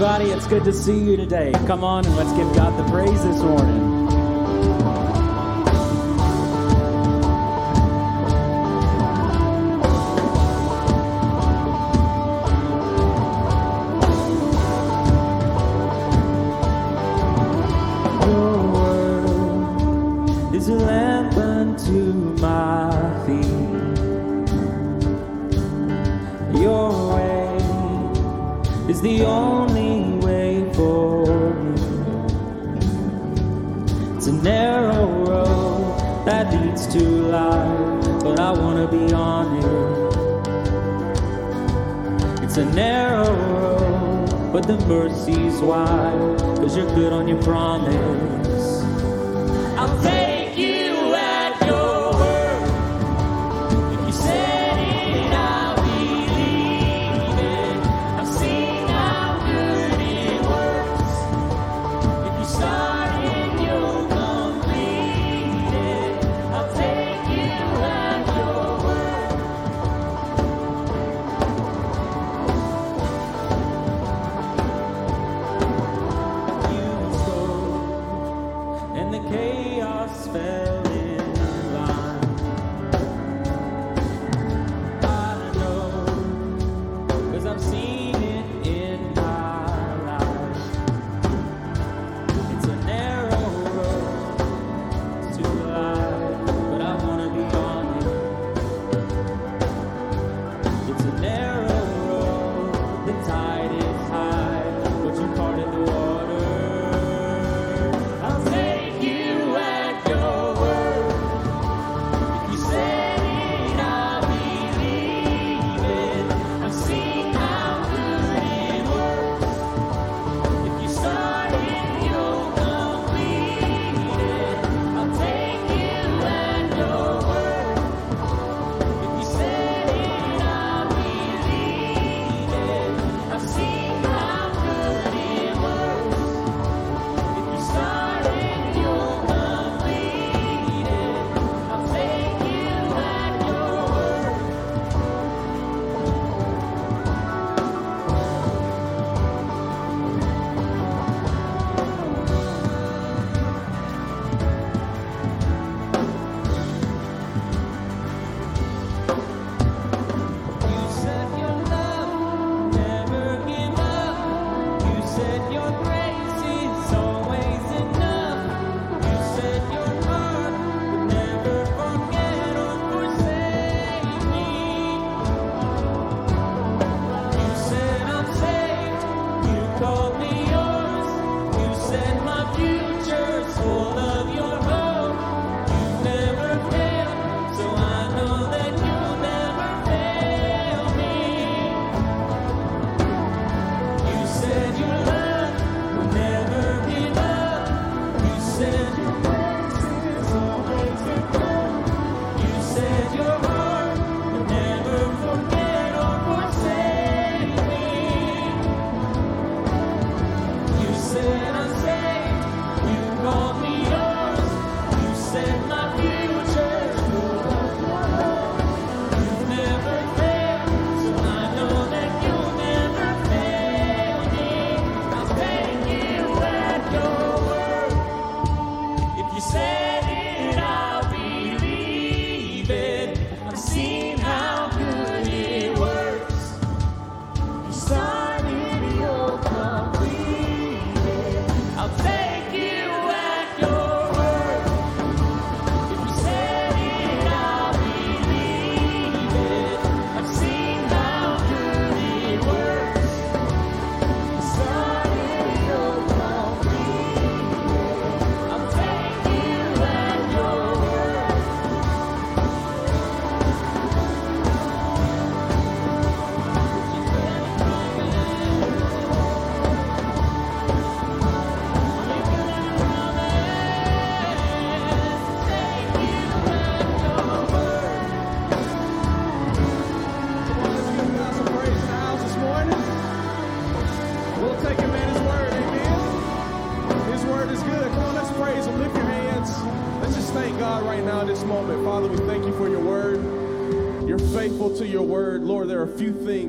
everybody. It's good to see you today. Come on and let's give God the praise this morning.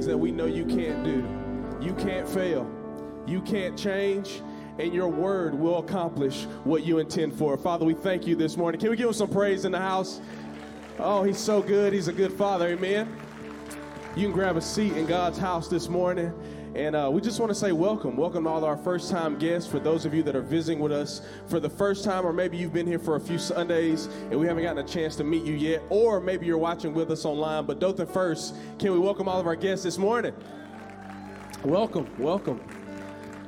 that we know you can't do. You can't fail, you can't change, and your word will accomplish what you intend for. Father, we thank you this morning. Can we give him some praise in the house? Oh, he's so good. He's a good father. Amen. You can grab a seat in God's house this morning. And uh, we just want to say welcome. Welcome to all our first time guests. For those of you that are visiting with us for the first time, or maybe you've been here for a few Sundays and we haven't gotten a chance to meet you yet, or maybe you're watching with us online. But Dothan First, can we welcome all of our guests this morning? Welcome, welcome.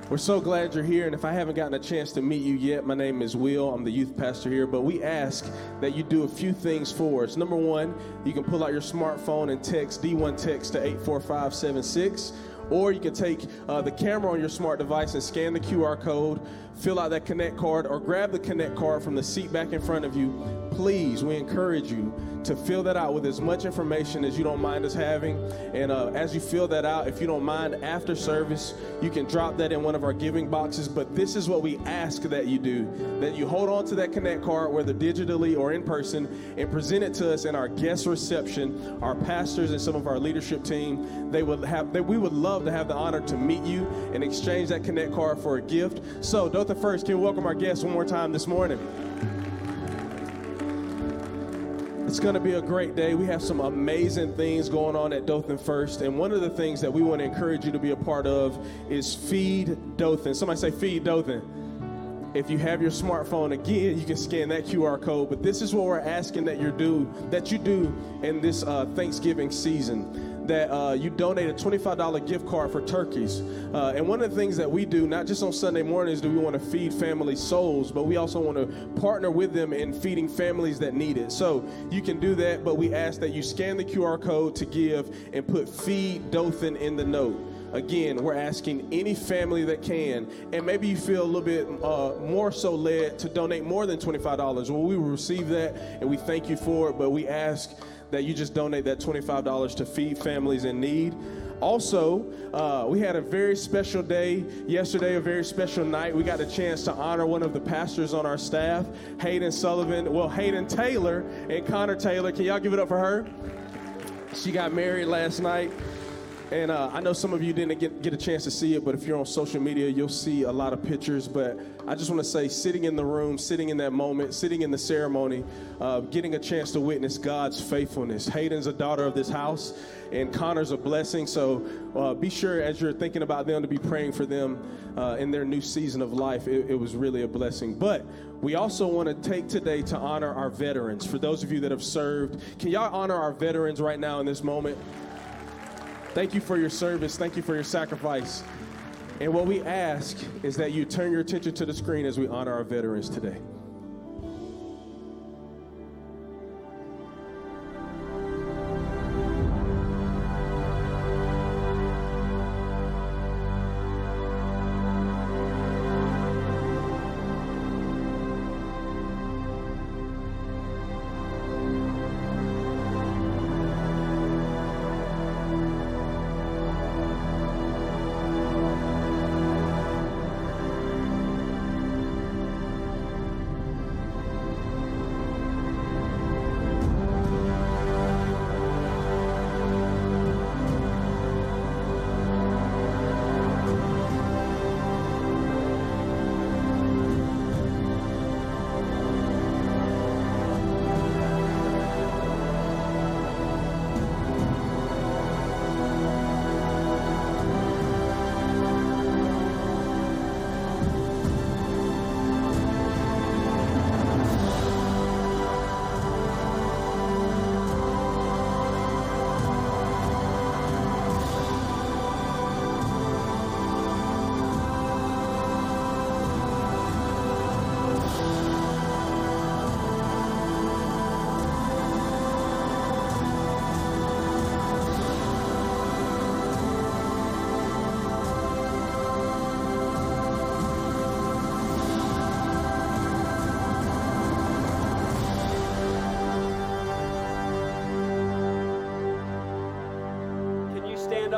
We're so glad you're here, and if I haven't gotten a chance to meet you yet, my name is Will. I'm the youth pastor here, but we ask that you do a few things for us. Number one, you can pull out your smartphone and text D1 text to 84576, or you can take uh, the camera on your smart device and scan the QR code, fill out that Connect card, or grab the Connect card from the seat back in front of you. Please, we encourage you to fill that out with as much information as you don't mind us having. And uh, as you fill that out, if you don't mind, after service, you can drop that in one of our giving boxes. But this is what we ask that you do that you hold on to that Connect card, whether digitally or in person, and present it to us in our guest reception. Our pastors and some of our leadership team, they would have, they, we would love to have the honor to meet you and exchange that Connect card for a gift. So, Dothan First, can we welcome our guests one more time this morning? It's going to be a great day. We have some amazing things going on at Dothan First. And one of the things that we want to encourage you to be a part of is Feed Dothan. Somebody say, Feed Dothan. If you have your smartphone, again, you can scan that QR code. But this is what we're asking that you do, that you do in this uh, Thanksgiving season that uh, you donate a $25 gift card for turkeys. Uh, and one of the things that we do, not just on Sunday mornings, do we want to feed family souls, but we also want to partner with them in feeding families that need it. So you can do that, but we ask that you scan the QR code to give and put Feed Dothan in the note. Again, we're asking any family that can, and maybe you feel a little bit uh, more so led to donate more than $25. Well, we will receive that and we thank you for it, but we ask that you just donate that $25 to feed families in need. Also, uh, we had a very special day yesterday, a very special night. We got a chance to honor one of the pastors on our staff, Hayden Sullivan. Well, Hayden Taylor and Connor Taylor. Can y'all give it up for her? She got married last night. And uh, I know some of you didn't get, get a chance to see it, but if you're on social media, you'll see a lot of pictures. But I just want to say, sitting in the room, sitting in that moment, sitting in the ceremony, uh, getting a chance to witness God's faithfulness. Hayden's a daughter of this house, and Connor's a blessing. So uh, be sure as you're thinking about them to be praying for them uh, in their new season of life. It, it was really a blessing. But we also want to take today to honor our veterans. For those of you that have served, can y'all honor our veterans right now in this moment? Thank you for your service. Thank you for your sacrifice. And what we ask is that you turn your attention to the screen as we honor our veterans today.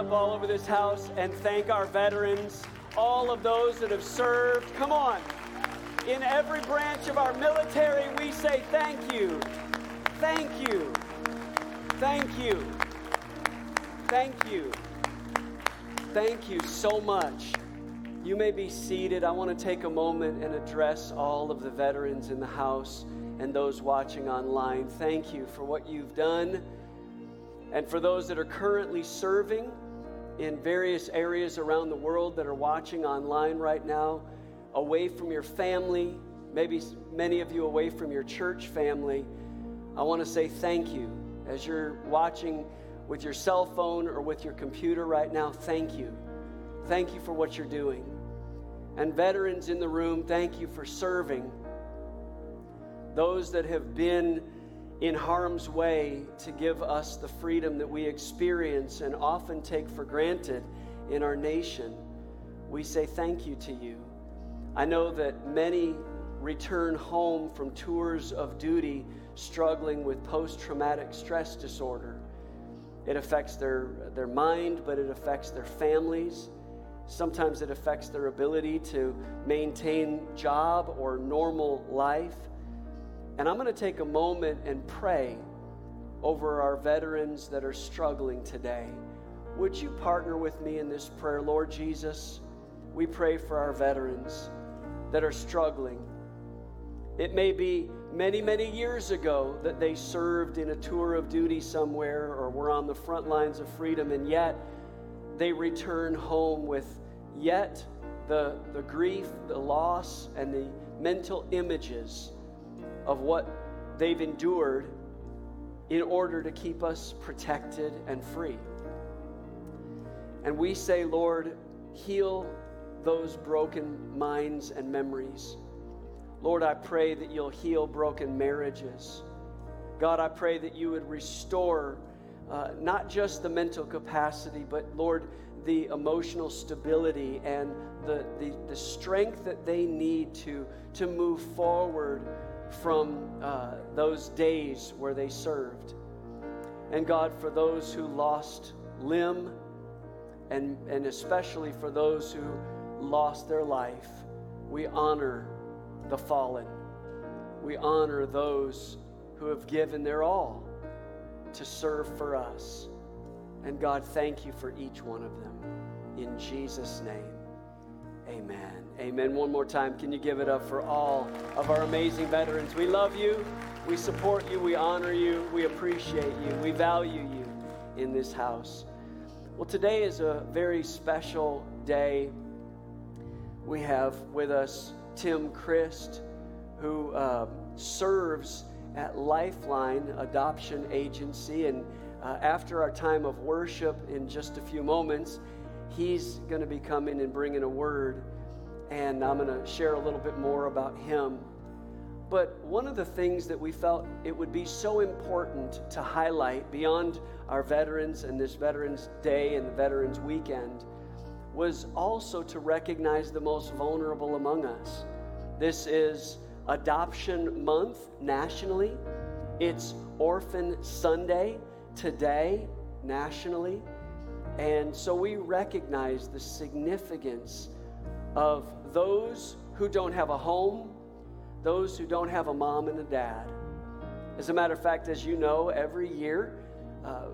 Up all over this house and thank our veterans, all of those that have served? Come on. In every branch of our military, we say thank you. Thank you. Thank you. Thank you. Thank you so much You may be seated. I want to take a moment and address all of the veterans in the house and those watching online. Thank you for what you've done. And for those that are currently serving in various areas around the world that are watching online right now, away from your family, maybe many of you away from your church family, I want to say thank you. As you're watching with your cell phone or with your computer right now, thank you. Thank you for what you're doing. And veterans in the room, thank you for serving. Those that have been in harm's way to give us the freedom that we experience and often take for granted in our nation, we say thank you to you. I know that many return home from tours of duty struggling with post traumatic stress disorder. It affects their, their mind, but it affects their families. Sometimes it affects their ability to maintain job or normal life. And I'm going to take a moment and pray over our veterans that are struggling today. Would you partner with me in this prayer? Lord Jesus, we pray for our veterans that are struggling. It may be many, many years ago that they served in a tour of duty somewhere or were on the front lines of freedom, and yet they return home with yet the, the grief, the loss, and the mental images of what they've endured in order to keep us protected and free. And we say, Lord, heal those broken minds and memories. Lord, I pray that you'll heal broken marriages. God, I pray that you would restore uh, not just the mental capacity, but Lord, the emotional stability and the, the, the strength that they need to, to move forward from uh, those days where they served. And God, for those who lost limb, and, and especially for those who lost their life, we honor the fallen. We honor those who have given their all to serve for us. And God, thank you for each one of them. In Jesus' name, amen. Amen. One more time, can you give it up for all of our amazing veterans? We love you, we support you, we honor you, we appreciate you, we value you in this house. Well, today is a very special day. We have with us Tim Crist, who uh, serves at Lifeline Adoption Agency. And uh, after our time of worship in just a few moments, he's going to be coming and bringing a word. And I'm going to share a little bit more about him. But one of the things that we felt it would be so important to highlight beyond our veterans and this Veterans Day and the Veterans Weekend was also to recognize the most vulnerable among us. This is Adoption Month nationally, it's Orphan Sunday today nationally. And so we recognize the significance of those who don't have a home, those who don't have a mom and a dad. As a matter of fact, as you know, every year, uh,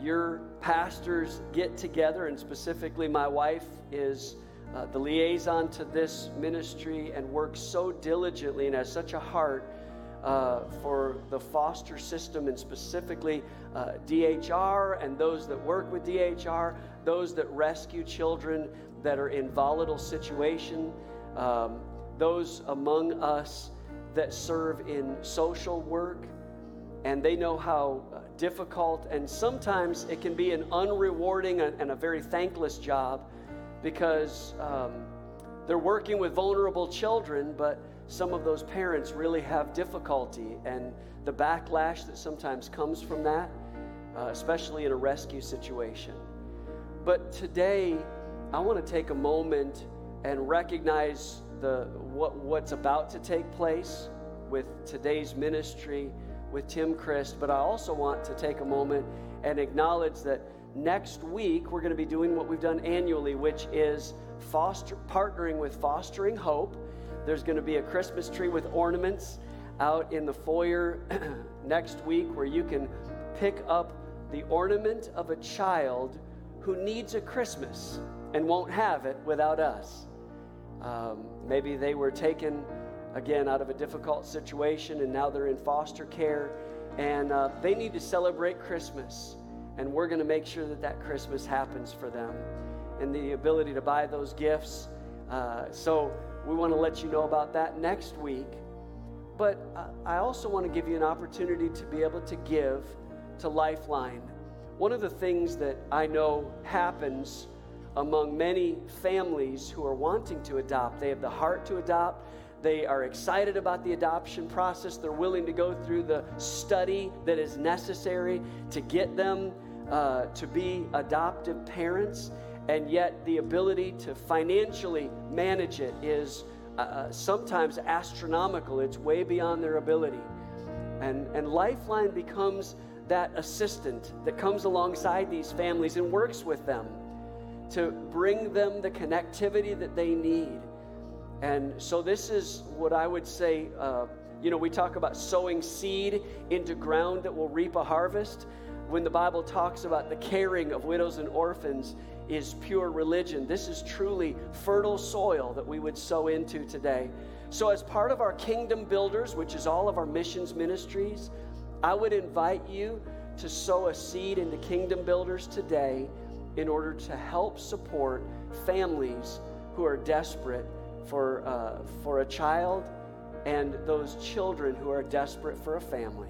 your pastors get together, and specifically, my wife is uh, the liaison to this ministry and works so diligently and has such a heart uh, for the foster system and specifically uh, DHR and those that work with DHR, those that rescue children that are in volatile situation, um, those among us that serve in social work, and they know how uh, difficult and sometimes it can be an unrewarding and a very thankless job because um, they're working with vulnerable children, but some of those parents really have difficulty and the backlash that sometimes comes from that, uh, especially in a rescue situation. But today, I want to take a moment and recognize the, what, what's about to take place with today's ministry with Tim Crist, but I also want to take a moment and acknowledge that next week we're going to be doing what we've done annually, which is foster partnering with Fostering Hope. There's going to be a Christmas tree with ornaments out in the foyer next week where you can pick up the ornament of a child who needs a Christmas and won't have it without us. Um, maybe they were taken again out of a difficult situation and now they're in foster care and uh, they need to celebrate Christmas. And we're going to make sure that that Christmas happens for them and the ability to buy those gifts. Uh, so we want to let you know about that next week. But I also want to give you an opportunity to be able to give to Lifeline. One of the things that I know happens among many families who are wanting to adopt, they have the heart to adopt, they are excited about the adoption process. They're willing to go through the study that is necessary to get them uh, to be adoptive parents. And yet, the ability to financially manage it is uh, uh sometimes astronomical. It's way beyond their ability. And, and Lifeline becomes that assistant that comes alongside these families and works with them to bring them the connectivity that they need and so, this is what I would say. Uh, you know, we talk about sowing seed into ground that will reap a harvest. When the Bible talks about the caring of widows and orphans is pure religion, this is truly fertile soil that we would sow into today. So, as part of our kingdom builders, which is all of our missions ministries, I would invite you to sow a seed into kingdom builders today in order to help support families who are desperate for, uh, for a child and those children who are desperate for a family.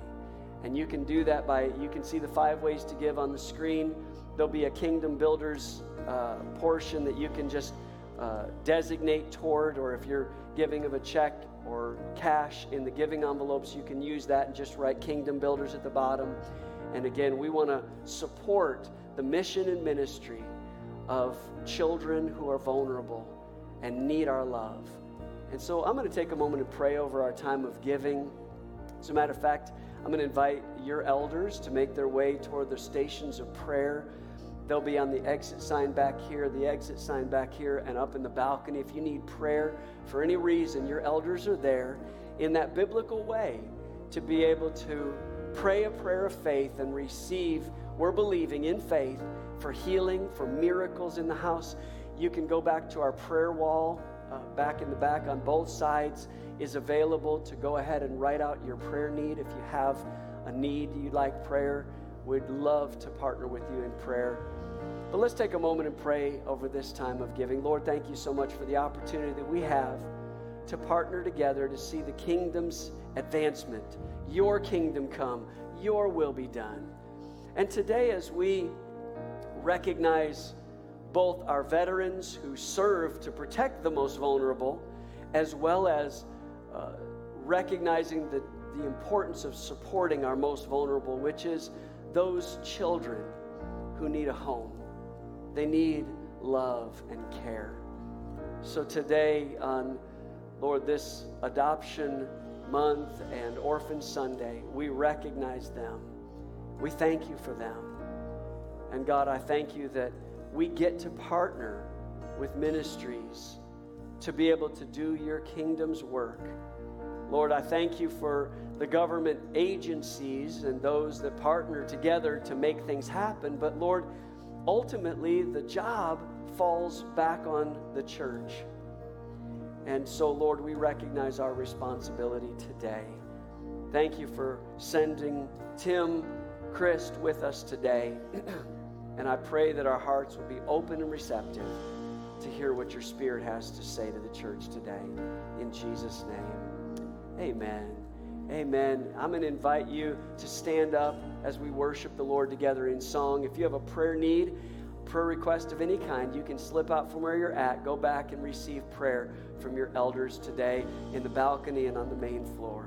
And you can do that by, you can see the five ways to give on the screen. There'll be a Kingdom Builders uh, portion that you can just uh, designate toward, or if you're giving of a check or cash in the giving envelopes, you can use that and just write Kingdom Builders at the bottom. And again, we want to support the mission and ministry of children who are vulnerable and need our love. And so I'm going to take a moment and pray over our time of giving. As a matter of fact, I'm going to invite your elders to make their way toward their stations of prayer. They'll be on the exit sign back here, the exit sign back here, and up in the balcony. If you need prayer for any reason, your elders are there in that biblical way to be able to pray a prayer of faith and receive. We're believing in faith for healing, for miracles in the house you can go back to our prayer wall uh, back in the back on both sides is available to go ahead and write out your prayer need if you have a need you'd like prayer we'd love to partner with you in prayer but let's take a moment and pray over this time of giving. Lord thank you so much for the opportunity that we have to partner together to see the kingdom's advancement. Your kingdom come your will be done. And today as we recognize both our veterans who serve to protect the most vulnerable, as well as uh, recognizing the, the importance of supporting our most vulnerable, which is those children who need a home. They need love and care. So today, on Lord, this adoption month and Orphan Sunday, we recognize them. We thank you for them. And God, I thank you that we get to partner with ministries to be able to do your kingdom's work. Lord, I thank you for the government agencies and those that partner together to make things happen. But Lord, ultimately, the job falls back on the church. And so, Lord, we recognize our responsibility today. Thank you for sending Tim Crist with us today. And I pray that our hearts will be open and receptive to hear what your Spirit has to say to the church today. In Jesus' name, amen. Amen. I'm going to invite you to stand up as we worship the Lord together in song. If you have a prayer need, prayer request of any kind, you can slip out from where you're at, go back and receive prayer from your elders today in the balcony and on the main floor.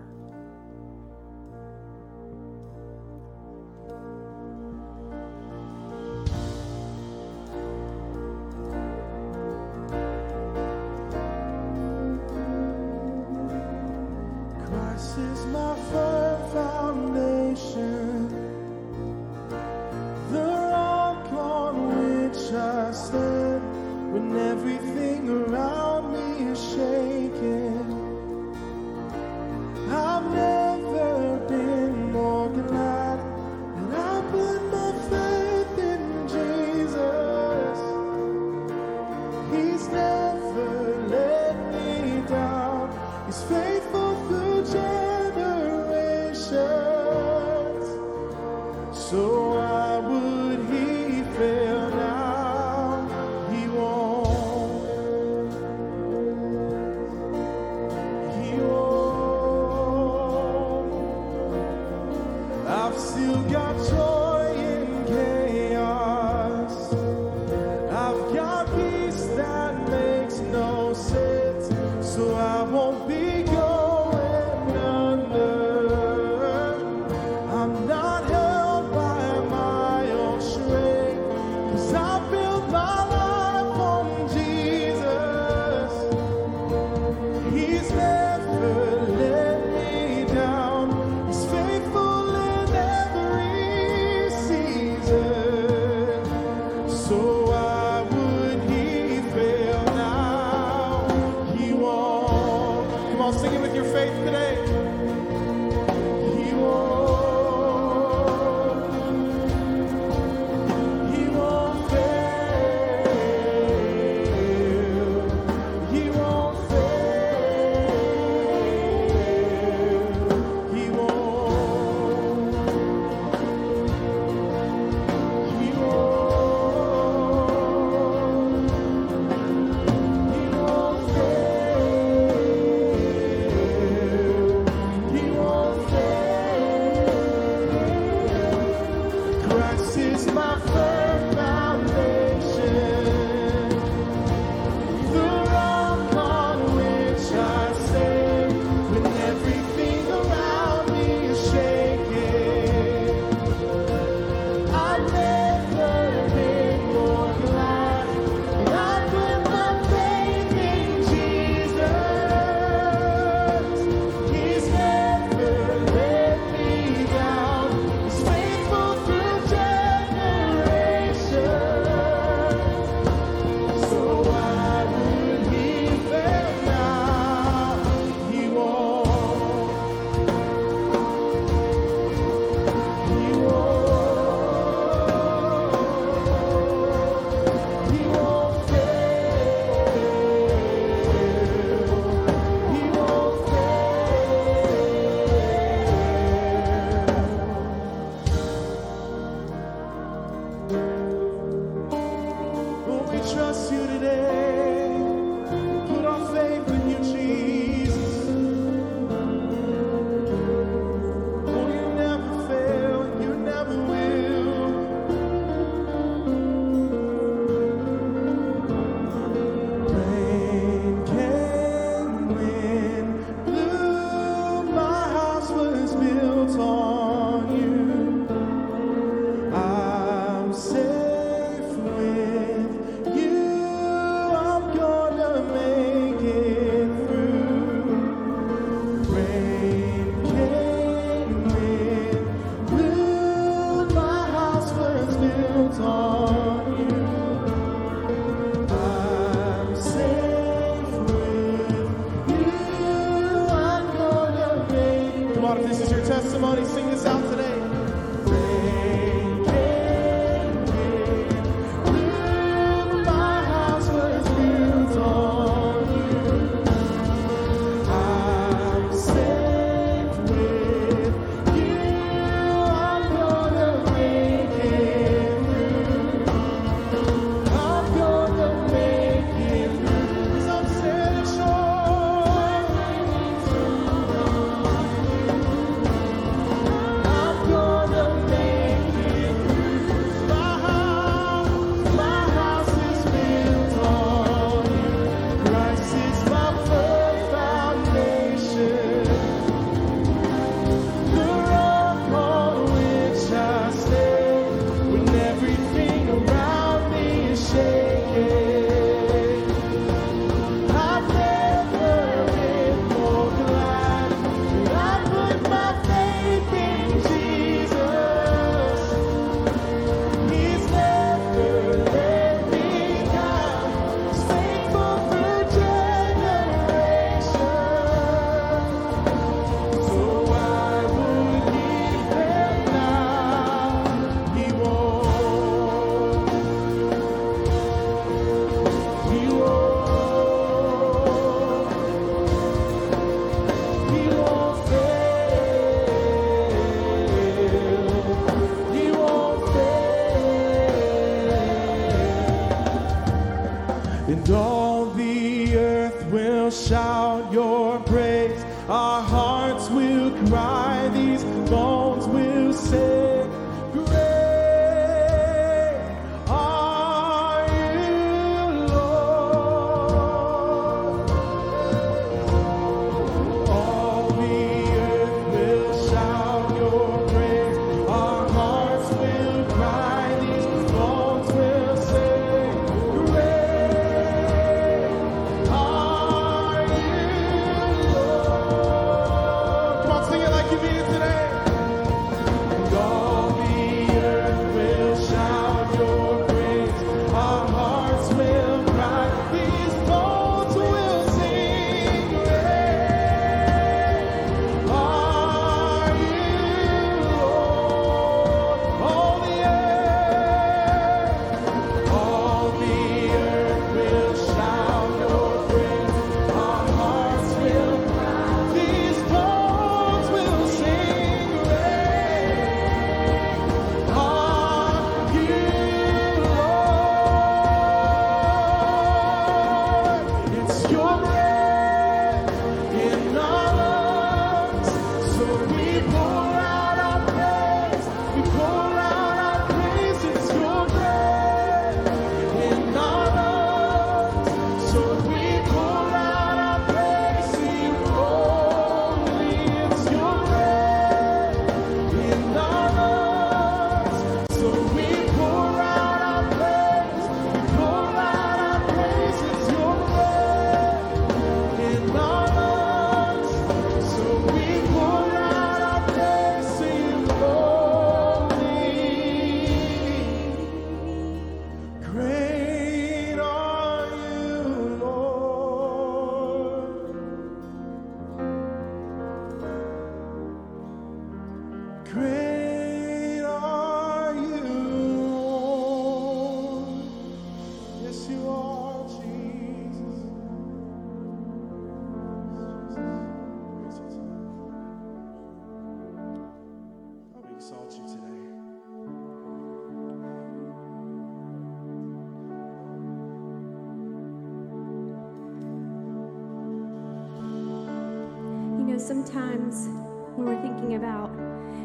Sometimes when we're thinking about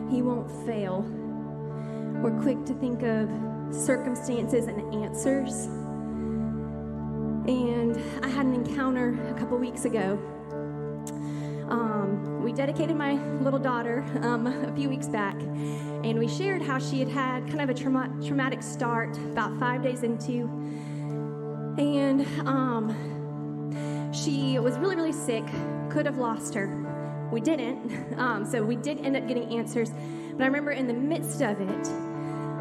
He won't fail, we're quick to think of circumstances and answers. And I had an encounter a couple weeks ago. Um, we dedicated my little daughter um, a few weeks back, and we shared how she had had kind of a trauma- traumatic start about five days into. And um, she was really, really sick, could have lost her. We didn't, um, so we did end up getting answers. But I remember in the midst of it,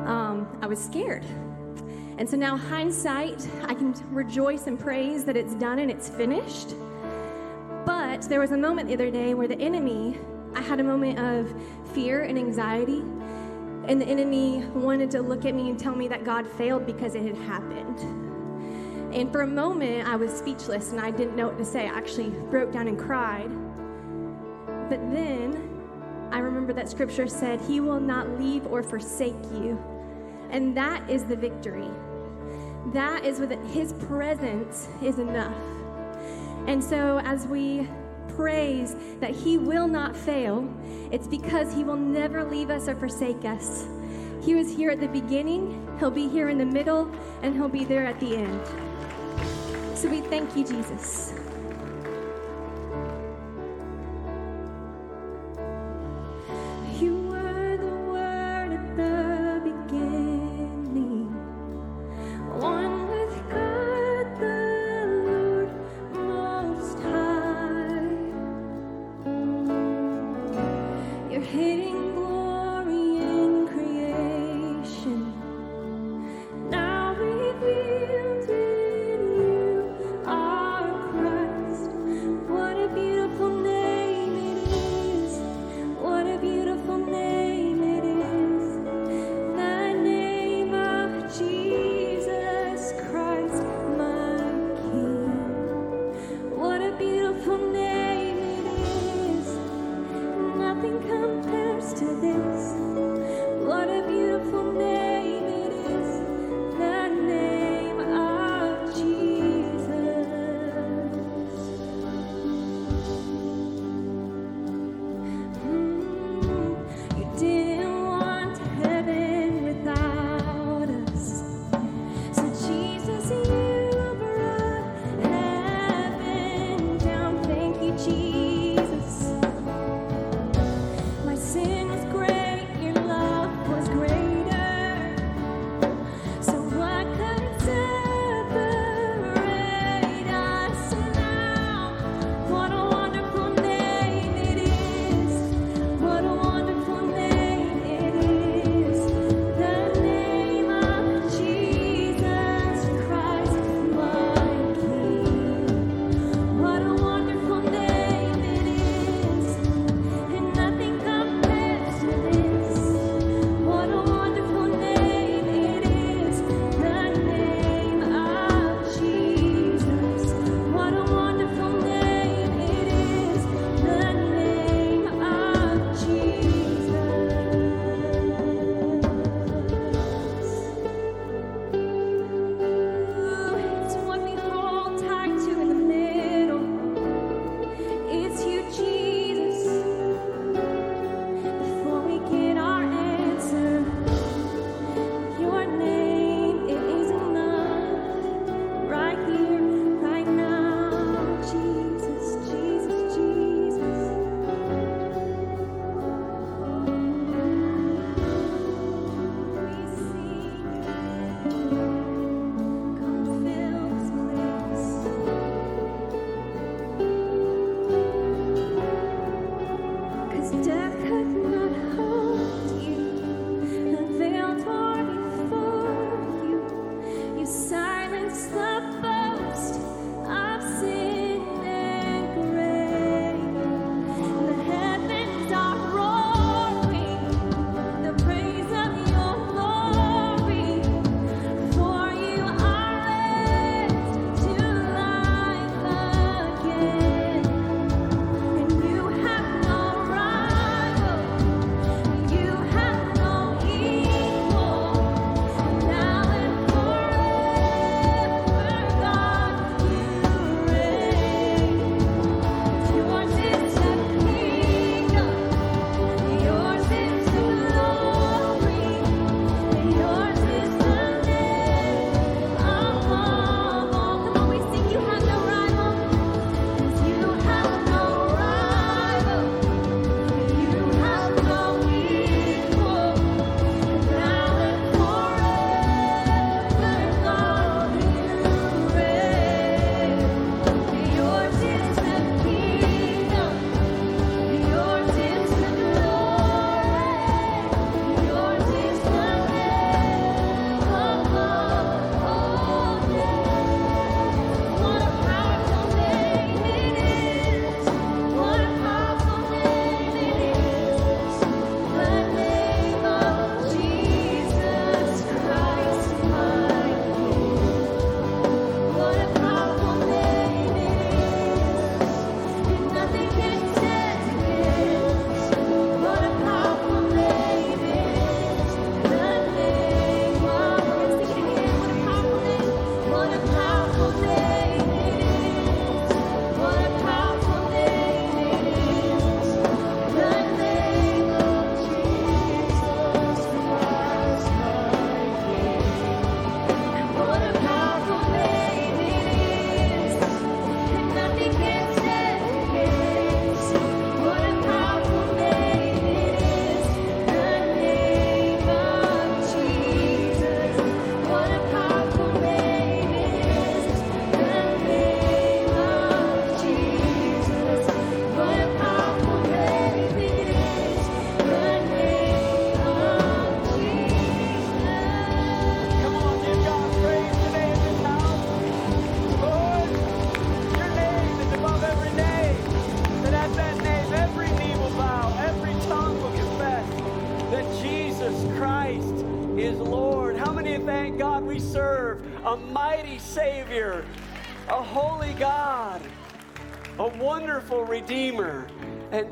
um, I was scared. And so now, hindsight, I can rejoice and praise that it's done and it's finished. But there was a moment the other day where the enemy, I had a moment of fear and anxiety. And the enemy wanted to look at me and tell me that God failed because it had happened. And for a moment, I was speechless and I didn't know what to say. I actually broke down and cried. But then I remember that scripture said, He will not leave or forsake you. And that is the victory. That is what His presence is enough. And so as we praise that He will not fail, it's because He will never leave us or forsake us. He was here at the beginning, He'll be here in the middle, and He'll be there at the end. So we thank you, Jesus.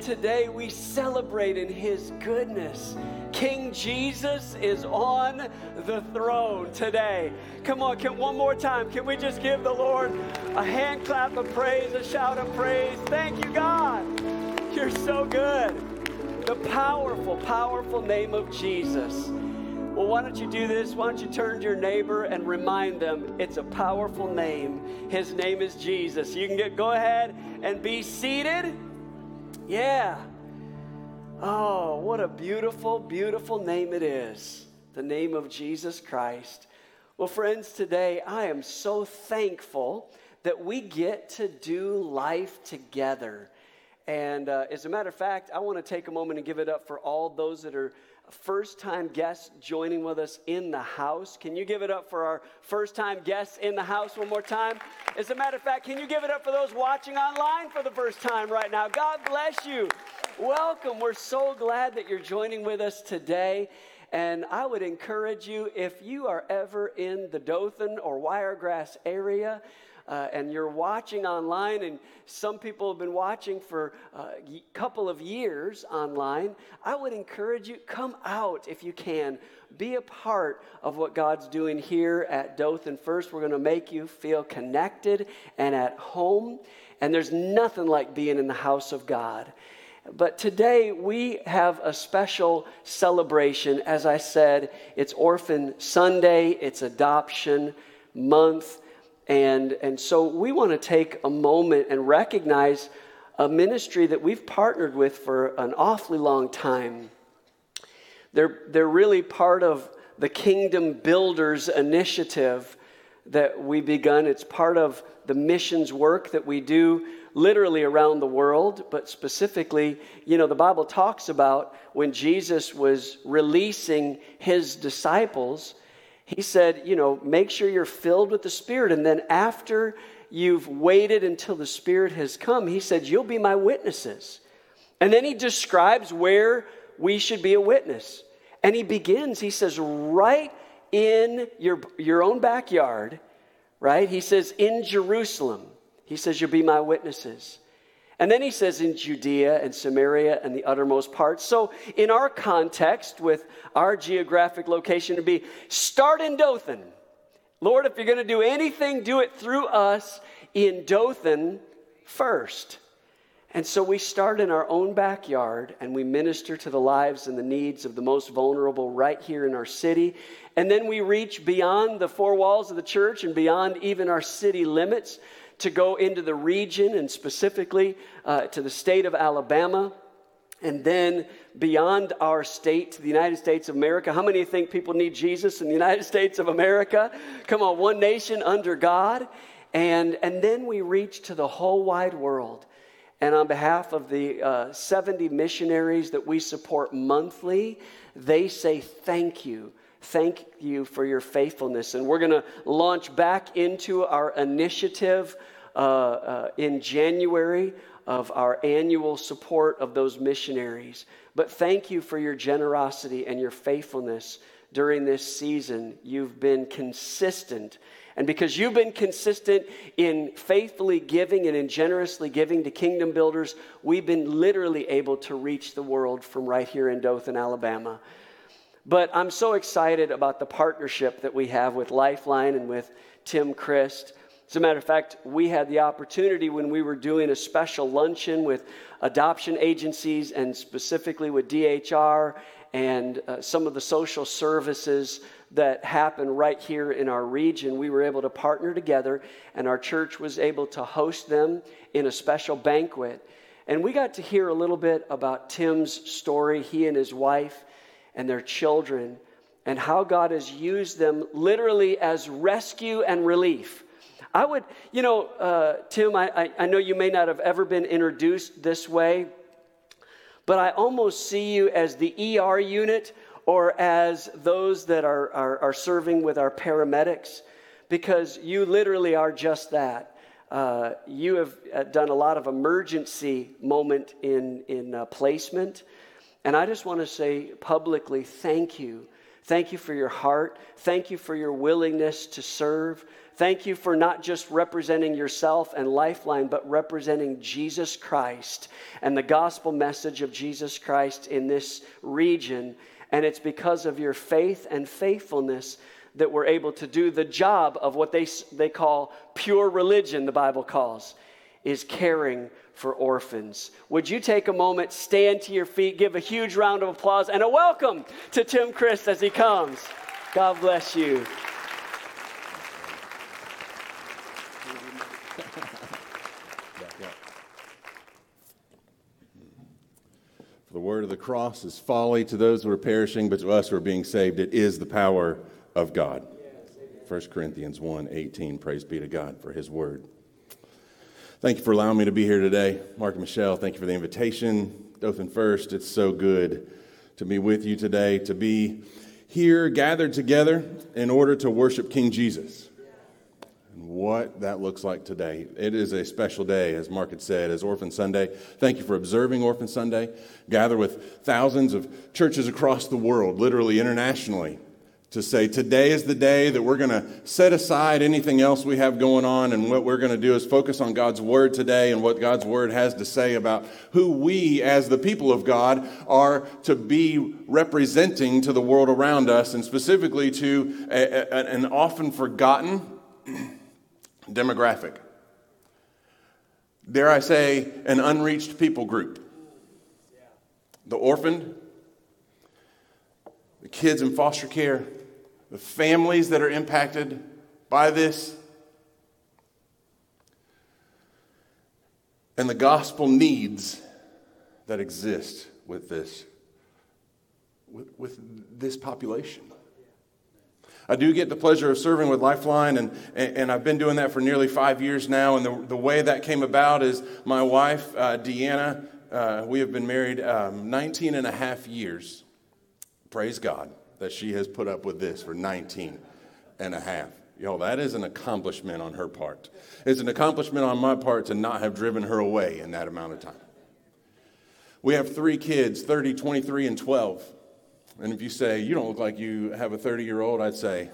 Today we celebrate in His goodness. King Jesus is on the throne today. Come on, can, one more time. Can we just give the Lord a hand clap of praise, a shout of praise? Thank you, God. You're so good. The powerful, powerful name of Jesus. Well, why don't you do this? Why don't you turn to your neighbor and remind them it's a powerful name. His name is Jesus. You can get, go ahead and be seated. Yeah. Oh, what a beautiful, beautiful name it is. The name of Jesus Christ. Well, friends, today I am so thankful that we get to do life together. And uh, as a matter of fact, I want to take a moment and give it up for all those that are first time guests joining with us in the house. Can you give it up for our first time guests in the house one more time? As a matter of fact, can you give it up for those watching online for the first time right now? God bless you. Welcome. We're so glad that you're joining with us today. And I would encourage you, if you are ever in the Dothan or Wiregrass area, uh, and you're watching online, and some people have been watching for a couple of years online, I would encourage you come out if you can. Be a part of what God's doing here at Dothan First. We're going to make you feel connected and at home. And there's nothing like being in the house of God. But today we have a special celebration. As I said, it's Orphan Sunday, it's Adoption Month. And, and so we want to take a moment and recognize a ministry that we've partnered with for an awfully long time. They're, they're really part of the Kingdom Builders initiative that we've begun. It's part of the missions work that we do literally around the world, but specifically, you know, the Bible talks about when Jesus was releasing his disciples he said, you know, make sure you're filled with the Spirit. And then after you've waited until the Spirit has come, he said, you'll be my witnesses. And then he describes where we should be a witness. And he begins, he says, right in your, your own backyard, right? He says, in Jerusalem, he says, you'll be my witnesses. And then he says in Judea and Samaria and the uttermost parts. So, in our context, with our geographic location, to be start in Dothan. Lord, if you're going to do anything, do it through us in Dothan first. And so we start in our own backyard and we minister to the lives and the needs of the most vulnerable right here in our city. And then we reach beyond the four walls of the church and beyond even our city limits to go into the region and specifically uh, to the state of Alabama and then beyond our state to the United States of America. How many think people need Jesus in the United States of America? Come on, one nation under God. And, and then we reach to the whole wide world. And on behalf of the uh, 70 missionaries that we support monthly, they say thank you. Thank you for your faithfulness. And we're going to launch back into our initiative Uh, uh, in January of our annual support of those missionaries. But thank you for your generosity and your faithfulness during this season. You've been consistent. And because you've been consistent in faithfully giving and in generously giving to kingdom builders, we've been literally able to reach the world from right here in Dothan, Alabama. But I'm so excited about the partnership that we have with Lifeline and with Tim Crist. As a matter of fact, we had the opportunity when we were doing a special luncheon with adoption agencies and specifically with DHR and uh, some of the social services that happen right here in our region. We were able to partner together, and our church was able to host them in a special banquet. And we got to hear a little bit about Tim's story, he and his wife and their children, and how God has used them literally as rescue and relief. I would, you know, uh, Tim, I, I know you may not have ever been introduced this way, but I almost see you as the ER unit or as those that are, are, are serving with our paramedics because you literally are just that. Uh, you have uh, done a lot of emergency moment in, in uh, placement. And I just want to say publicly thank you. Thank you for your heart. Thank you for your willingness to serve. Thank you for not just representing yourself and Lifeline, but representing Jesus Christ and the gospel message of Jesus Christ in this region. And it's because of your faith and faithfulness that we're able to do the job of what they, they call pure religion, the Bible calls, is caring for orphans. Would you take a moment, stand to your feet, give a huge round of applause, and a welcome to Tim Crist as he comes? God bless you. For the word of the cross is folly to those who are perishing, but to us who are being saved, it is the power of God. 1 Corinthians 1 18. Praise be to God for his word. Thank you for allowing me to be here today. Mark and Michelle, thank you for the invitation. Dothan First, it's so good to be with you today, to be here gathered together in order to worship King Jesus. And what that looks like today. It is a special day, as Mark had said, as Orphan Sunday. Thank you for observing Orphan Sunday. Gather with thousands of churches across the world, literally internationally, to say today is the day that we're going to set aside anything else we have going on and what we're going to do is focus on God's word today and what God's word has to say about who we as the people of God are to be representing to the world around us and specifically to a, a, an often forgotten demographic. Dare I say, an unreached people group. The orphaned, the kids in foster care, the families that are impacted by this, and the gospel needs that exist with this, with, with this population. I do get the pleasure of serving with Lifeline, and, and I've been doing that for nearly five years now. And the, the way that came about is my wife, uh, Deanna, uh, we have been married um, 19 and a half years. Praise God that she has put up with this for 19 and a half. Yo, that is an accomplishment on her part. It's an accomplishment on my part to not have driven her away in that amount of time. We have three kids 30, 23, and 12. And if you say, you don't look like you have a 30 year old, I'd say,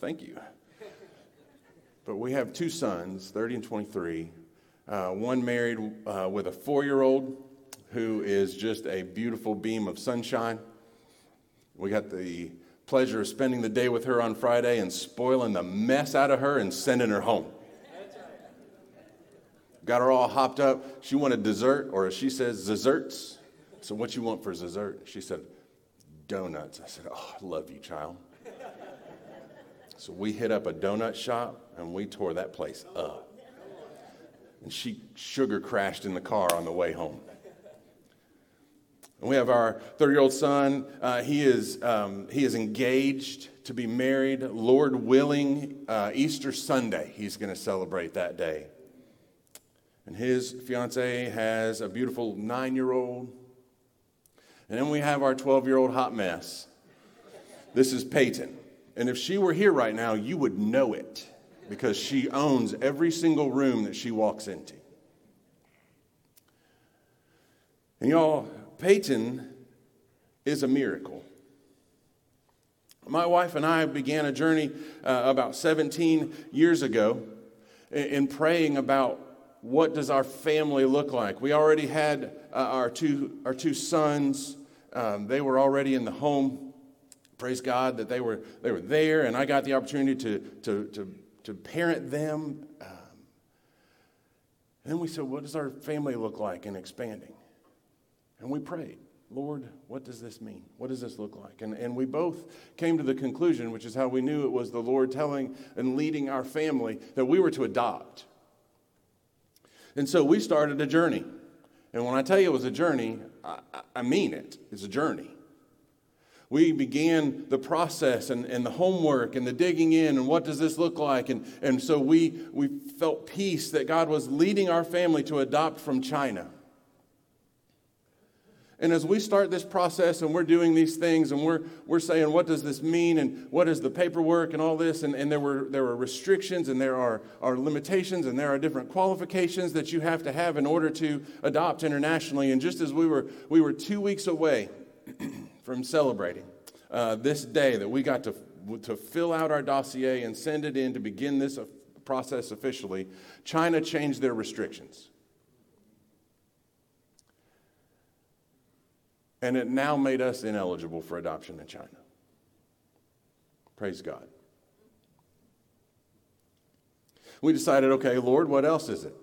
thank you. But we have two sons, 30 and 23. Uh, one married uh, with a four year old who is just a beautiful beam of sunshine. We got the pleasure of spending the day with her on Friday and spoiling the mess out of her and sending her home. Got her all hopped up. She wanted dessert, or as she says, desserts. So, what you want for dessert? She said, donuts. I said, Oh, I love you, child. So we hit up a donut shop and we tore that place up. And she sugar crashed in the car on the way home. And we have our 30 year old son. Uh, he, is, um, he is engaged to be married. Lord willing, uh, Easter Sunday, he's going to celebrate that day. And his fiance has a beautiful nine year old. And then we have our 12 year old hot mess. This is Peyton. And if she were here right now, you would know it because she owns every single room that she walks into. And y'all, Peyton is a miracle. My wife and I began a journey uh, about 17 years ago in, in praying about what does our family look like. We already had uh, our, two, our two sons. Um, they were already in the home. Praise God that they were, they were there, and I got the opportunity to, to, to, to parent them. Um, and then we said, What does our family look like in expanding? And we prayed, Lord, what does this mean? What does this look like? And, and we both came to the conclusion, which is how we knew it was the Lord telling and leading our family, that we were to adopt. And so we started a journey. And when I tell you it was a journey, I, I mean it. It's a journey. We began the process and, and the homework and the digging in and what does this look like. And, and so we, we felt peace that God was leading our family to adopt from China. And as we start this process and we're doing these things and we're, we're saying, what does this mean and what is the paperwork and all this? And, and there, were, there were restrictions and there are, are limitations and there are different qualifications that you have to have in order to adopt internationally. And just as we were, we were two weeks away from celebrating uh, this day that we got to, to fill out our dossier and send it in to begin this process officially, China changed their restrictions. And it now made us ineligible for adoption in China. Praise God. We decided, okay, Lord, what else is it?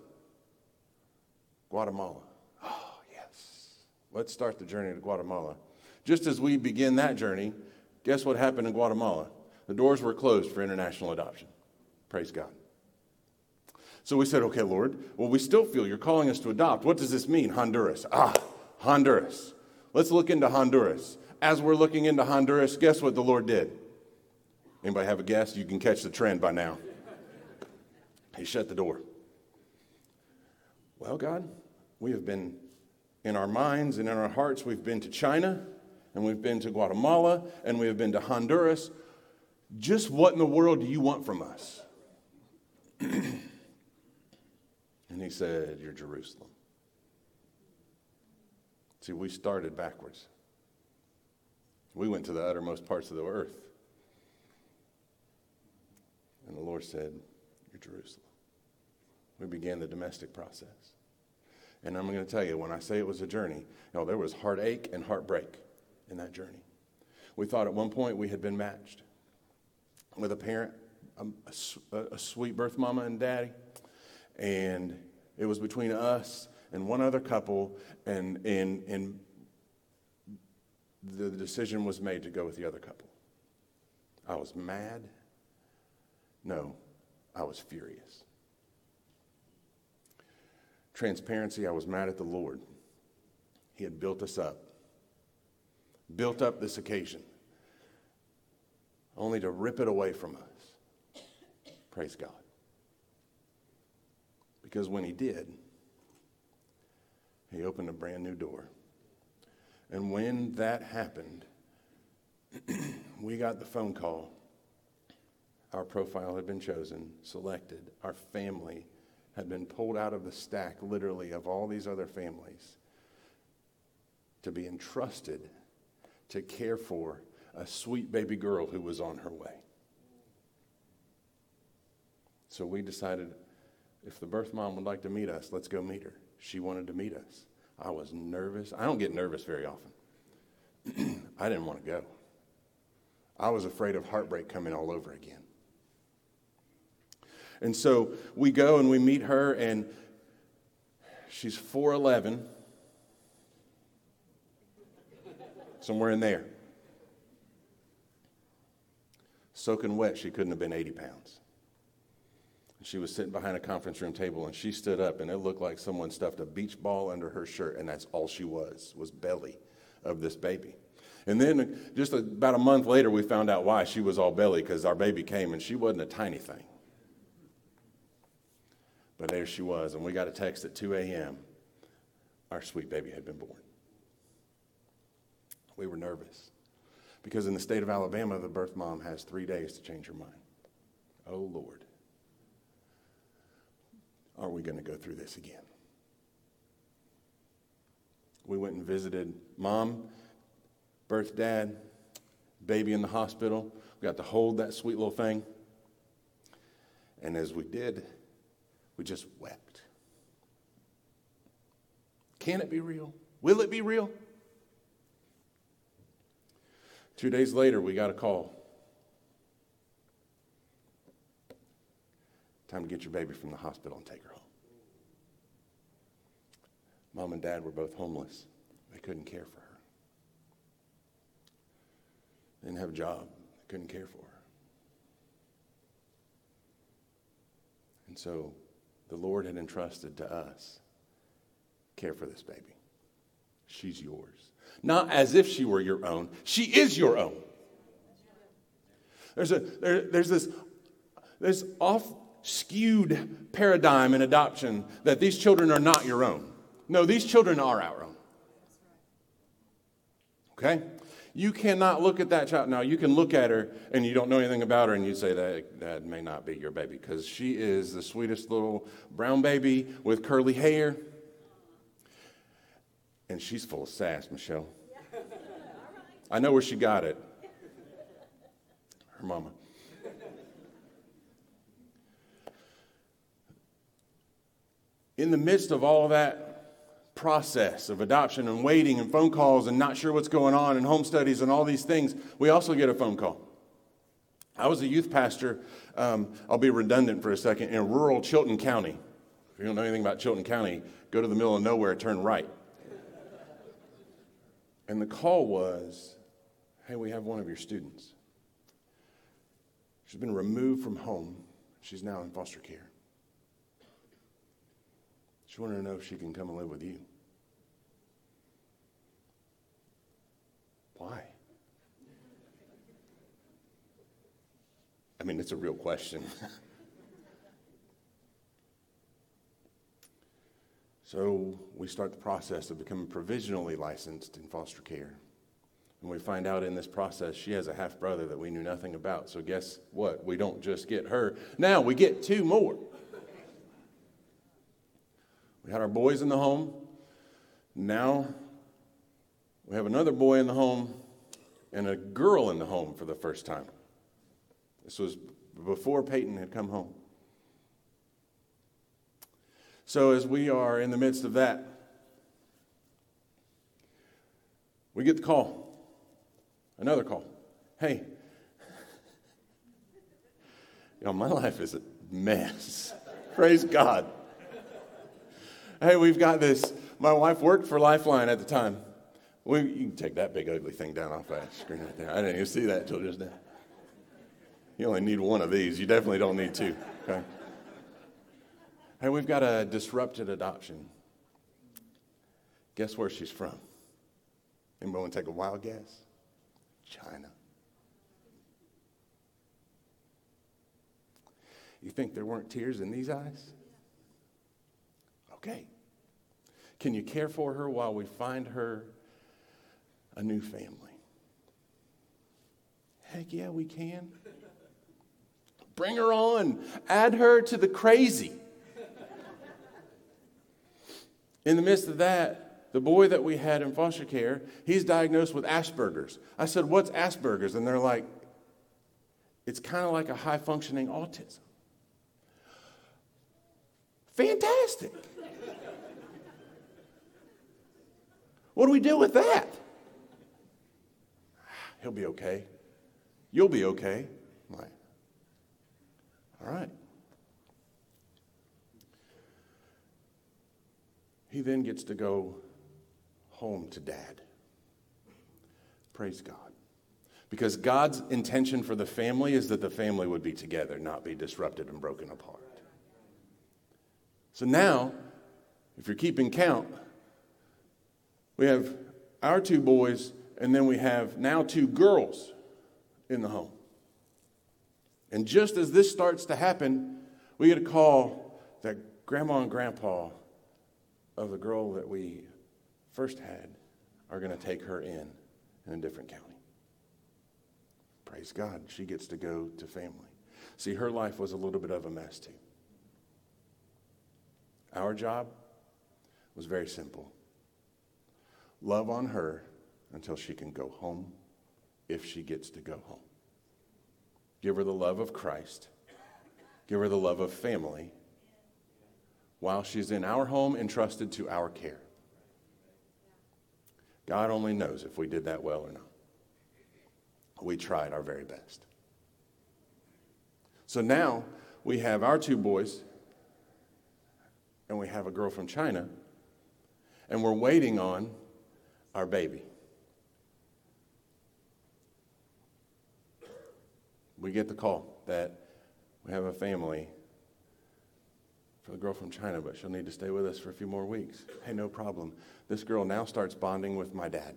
Guatemala. Oh, yes. Let's start the journey to Guatemala. Just as we begin that journey, guess what happened in Guatemala? The doors were closed for international adoption. Praise God. So we said, okay, Lord, well, we still feel you're calling us to adopt. What does this mean? Honduras. Ah, Honduras. Let's look into Honduras. As we're looking into Honduras, guess what the Lord did? Anybody have a guess? You can catch the trend by now. He shut the door. Well, God, we have been in our minds and in our hearts, we've been to China and we've been to Guatemala and we have been to Honduras. Just what in the world do you want from us? and he said, You're Jerusalem. See, we started backwards. We went to the uttermost parts of the earth. And the Lord said, You're Jerusalem. We began the domestic process. And I'm going to tell you, when I say it was a journey, you know, there was heartache and heartbreak in that journey. We thought at one point we had been matched with a parent, um, a, a, a sweet birth mama and daddy, and it was between us and one other couple, and, and, and the decision was made to go with the other couple. I was mad. No, I was furious. Transparency, I was mad at the Lord. He had built us up, built up this occasion, only to rip it away from us. Praise God. Because when He did, He opened a brand new door. And when that happened, we got the phone call. Our profile had been chosen, selected, our family had been pulled out of the stack, literally, of all these other families to be entrusted to care for a sweet baby girl who was on her way. So we decided if the birth mom would like to meet us, let's go meet her. She wanted to meet us. I was nervous. I don't get nervous very often. I didn't want to go. I was afraid of heartbreak coming all over again. And so we go and we meet her, and she's 4'11, somewhere in there. Soaking wet, she couldn't have been 80 pounds. She was sitting behind a conference room table and she stood up and it looked like someone stuffed a beach ball under her shirt and that's all she was, was belly of this baby. And then just about a month later, we found out why she was all belly because our baby came and she wasn't a tiny thing. But there she was, and we got a text at 2 a.m. Our sweet baby had been born. We were nervous because in the state of Alabama, the birth mom has three days to change her mind. Oh, Lord. Are we going to go through this again? We went and visited mom, birth dad, baby in the hospital. We got to hold that sweet little thing. And as we did, we just wept. Can it be real? Will it be real? Two days later, we got a call. Time to get your baby from the hospital and take her home. Mom and dad were both homeless. They couldn't care for her. They didn't have a job. They couldn't care for her. And so the Lord had entrusted to us care for this baby. She's yours. Not as if she were your own, she is your own. There's, a, there, there's this, this off skewed paradigm in adoption that these children are not your own. No, these children are our own. Okay? You cannot look at that child. Now, you can look at her and you don't know anything about her and you say that that may not be your baby because she is the sweetest little brown baby with curly hair. And she's full of sass, Michelle. I know where she got it. her mama. In the midst of all that process of adoption and waiting and phone calls and not sure what's going on and home studies and all these things, we also get a phone call. I was a youth pastor, um, I'll be redundant for a second, in rural Chilton County. If you don't know anything about Chilton County, go to the middle of nowhere, turn right. And the call was hey, we have one of your students. She's been removed from home, she's now in foster care. She wanted to know if she can come and live with you. Why? I mean, it's a real question. so we start the process of becoming provisionally licensed in foster care. And we find out in this process she has a half brother that we knew nothing about. So, guess what? We don't just get her, now we get two more. We had our boys in the home. Now we have another boy in the home and a girl in the home for the first time. This was before Peyton had come home. So, as we are in the midst of that, we get the call, another call. Hey, you know, my life is a mess. Praise God. Hey, we've got this. My wife worked for Lifeline at the time. We, you can take that big ugly thing down off that screen right there. I didn't even see that until just now. You only need one of these. You definitely don't need two. Okay. Hey, we've got a disrupted adoption. Guess where she's from? Anybody want to take a wild guess? China. You think there weren't tears in these eyes? Okay. Can you care for her while we find her a new family? Heck yeah, we can. Bring her on. Add her to the crazy. In the midst of that, the boy that we had in foster care, he's diagnosed with Asperger's. I said, What's Asperger's? And they're like, It's kind of like a high functioning autism. Fantastic. What do we do with that? He'll be okay. You'll be okay. All right. He then gets to go home to dad. Praise God. Because God's intention for the family is that the family would be together, not be disrupted and broken apart. So now, if you're keeping count, we have our two boys, and then we have now two girls in the home. And just as this starts to happen, we get a call that grandma and grandpa of the girl that we first had are going to take her in in a different county. Praise God, she gets to go to family. See, her life was a little bit of a mess too. Our job was very simple love on her until she can go home if she gets to go home. Give her the love of Christ, give her the love of family while she's in our home entrusted to our care. God only knows if we did that well or not. We tried our very best. So now we have our two boys, and we have a girl from China, and we're waiting on our baby. We get the call that we have a family for the girl from China, but she'll need to stay with us for a few more weeks. Hey, no problem. This girl now starts bonding with my dad.